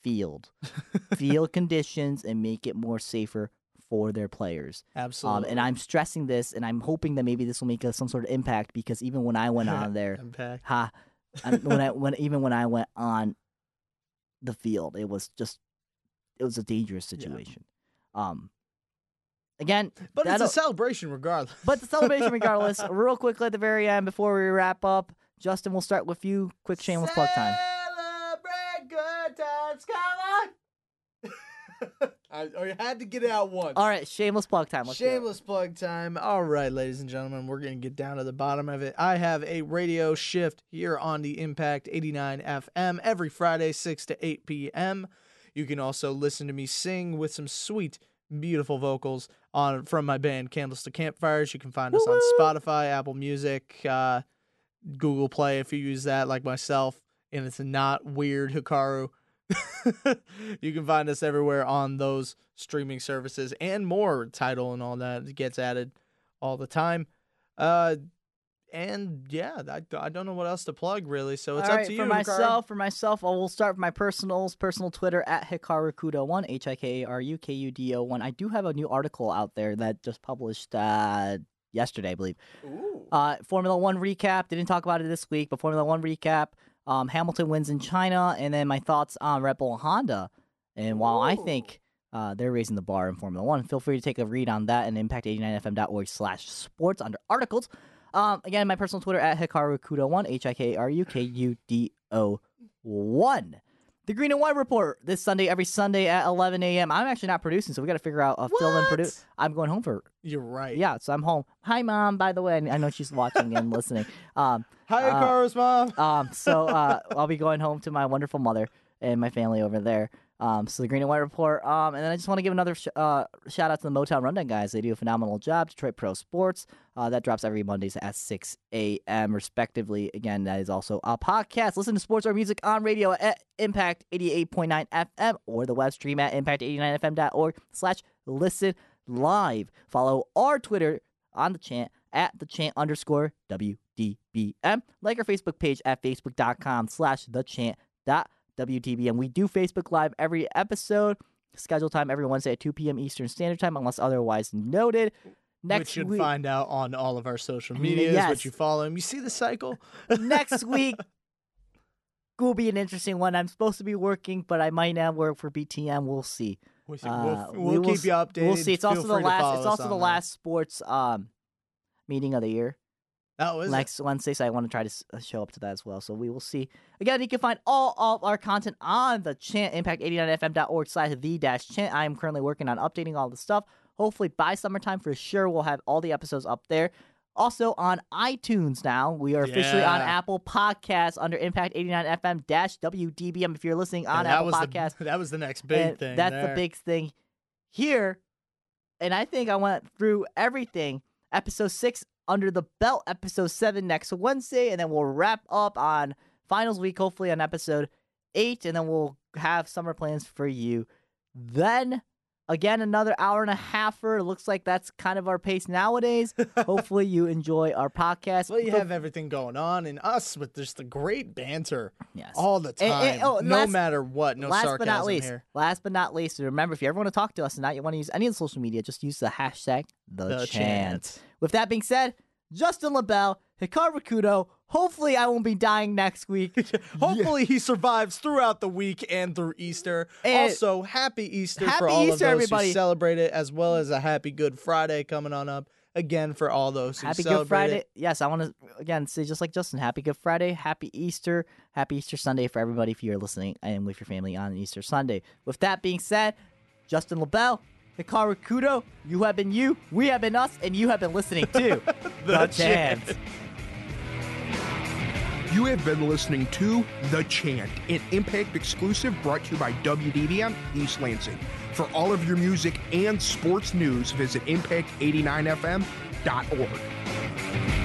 Speaker 4: field, field conditions, and make it more safer for their players.
Speaker 5: absolutely.
Speaker 4: Um, and I'm stressing this, and I'm hoping that maybe this will make some sort of impact because even when I went on there,
Speaker 5: impact.
Speaker 4: ha, I- when I when even when I went on the field, it was just it was a dangerous situation. Um, again,
Speaker 5: But it's a celebration regardless.
Speaker 4: but the celebration, regardless. Real quickly at the very end, before we wrap up, Justin, we'll start with you. Quick shameless plug time.
Speaker 5: Celebrate good times, come. I, I had to get it out once.
Speaker 4: All right, shameless plug time. Let's do it.
Speaker 5: Shameless plug time. All right, ladies and gentlemen, we're going to get down to the bottom of it. I have a radio shift here on the Impact 89 FM every Friday, 6 to 8 p.m. You can also listen to me sing with some sweet, beautiful vocals on from my band Candles to Campfires. You can find us on Spotify, Apple Music, uh, Google Play if you use that, like myself, and it's not weird Hikaru. you can find us everywhere on those streaming services and more. Title and all that gets added all the time. Uh, and yeah, I, I don't know what else to plug really. So it's
Speaker 4: All
Speaker 5: up
Speaker 4: right,
Speaker 5: to you.
Speaker 4: for
Speaker 5: Hikaru.
Speaker 4: myself. For myself, I will start with my personals. Personal Twitter at Hikarukudo1, H I K A R U K U D O 1. I do have a new article out there that just published uh, yesterday, I believe. Uh, Formula One recap. Didn't talk about it this week, but Formula One recap. Um, Hamilton wins in China, and then my thoughts on Red Bull and Honda. And while I think uh, they're raising the bar in Formula One, feel free to take a read on that and impact89fm.org slash sports under articles. Um, again, my personal Twitter at Hikaru Kudo1, H I K R U K U D O 1. The Green and White Report this Sunday, every Sunday at 11 a.m. I'm actually not producing, so we got to figure out a fill in produce. I'm going home for
Speaker 5: You're right.
Speaker 4: yeah, so I'm home. Hi, mom. By the way, I know she's watching and listening. Um,
Speaker 5: Hi,
Speaker 4: Uh,
Speaker 5: mom.
Speaker 4: um, so uh, I'll be going home to my wonderful mother and my family over there. Um, so the Green and White Report. Um, and then I just want to give another sh- uh, shout out to the Motown Rundown guys. They do a phenomenal job. Detroit Pro Sports. Uh, that drops every Mondays at 6 a.m. respectively. Again, that is also a podcast. Listen to sports or music on radio at Impact 88.9 FM or the web stream at impact89fm.org slash listen live. Follow our Twitter on the chant at the chant underscore WDBM. Like our Facebook page at facebook.com slash the chant dot WDBM. We do Facebook Live every episode. Schedule time every Wednesday at 2 p.m. Eastern Standard Time, unless otherwise noted. Next
Speaker 5: which you'd
Speaker 4: week,
Speaker 5: find out on all of our social medias,
Speaker 4: yes.
Speaker 5: which you follow him. You see the cycle?
Speaker 4: next week will be an interesting one. I'm supposed to be working, but I might not work for BTM. We'll see.
Speaker 5: We'll, see.
Speaker 4: Uh,
Speaker 5: we'll,
Speaker 4: we
Speaker 5: we'll keep you updated.
Speaker 4: We'll see. It's
Speaker 5: Feel
Speaker 4: also the last. It's also the
Speaker 5: that.
Speaker 4: last sports um meeting of the year.
Speaker 5: Oh, is it?
Speaker 4: next Wednesday, so I want to try to uh, show up to that as well. So we will see. Again, you can find all of our content on the chant impact89fm.org slash the dash chant. I am currently working on updating all the stuff. Hopefully by summertime for sure we'll have all the episodes up there. Also on iTunes now. We are officially on Apple Podcasts under Impact 89 FM dash WDBM if you're listening on Apple
Speaker 5: was
Speaker 4: Podcasts.
Speaker 5: The, that was the next big
Speaker 4: And
Speaker 5: thing.
Speaker 4: That's
Speaker 5: there.
Speaker 4: the big thing here. And I think I went through everything. Episode six under the belt, episode seven next Wednesday, and then we'll wrap up on finals week, hopefully on episode eight, and then we'll have summer plans for you. Then again, another hour and a halfer. It looks like that's kind of our pace nowadays. hopefully you enjoy our podcast.
Speaker 5: Well, you have everything going on, and us with just the great banter
Speaker 4: yes.
Speaker 5: all the
Speaker 4: And-
Speaker 5: time, oh,
Speaker 4: and- oh,
Speaker 5: no
Speaker 4: last-
Speaker 5: matter what. No
Speaker 4: last
Speaker 5: sarcasm
Speaker 4: but not least,
Speaker 5: here.
Speaker 4: last but not least, remember if you ever want to talk to us and not you want to use any of the social media, just use the hashtag the,
Speaker 5: The
Speaker 4: chant.
Speaker 5: chant.
Speaker 4: With that being said, Justin LaBelle, Hikaru Kudo. Hopefully, I won't be dying next week.
Speaker 5: Hopefully, he survives throughout the week and through Easter.
Speaker 4: And-
Speaker 5: also, happy Easter
Speaker 4: Happy
Speaker 5: for all of those
Speaker 4: everybody.
Speaker 5: who celebrate it, as well as a happy Good Friday coming on up. Again, for all those who
Speaker 4: Happy
Speaker 5: celebrate
Speaker 4: Good Friday.
Speaker 5: it.
Speaker 4: Yes, I want to again say just like Justin. Happy Good Friday. Happy Easter. Happy Easter Sunday for everybody if you're listening and with your family on Easter Sunday. With that being said, Justin LaBelle, Hikaru Kudo, you have been you, we have been us, and you have been listening to
Speaker 5: The
Speaker 4: Chant.
Speaker 5: Chant.
Speaker 2: You have been listening to The Chant, an Impact exclusive brought to you by WDBM East Lansing. For all of your music and sports news, visit impact89fm.org.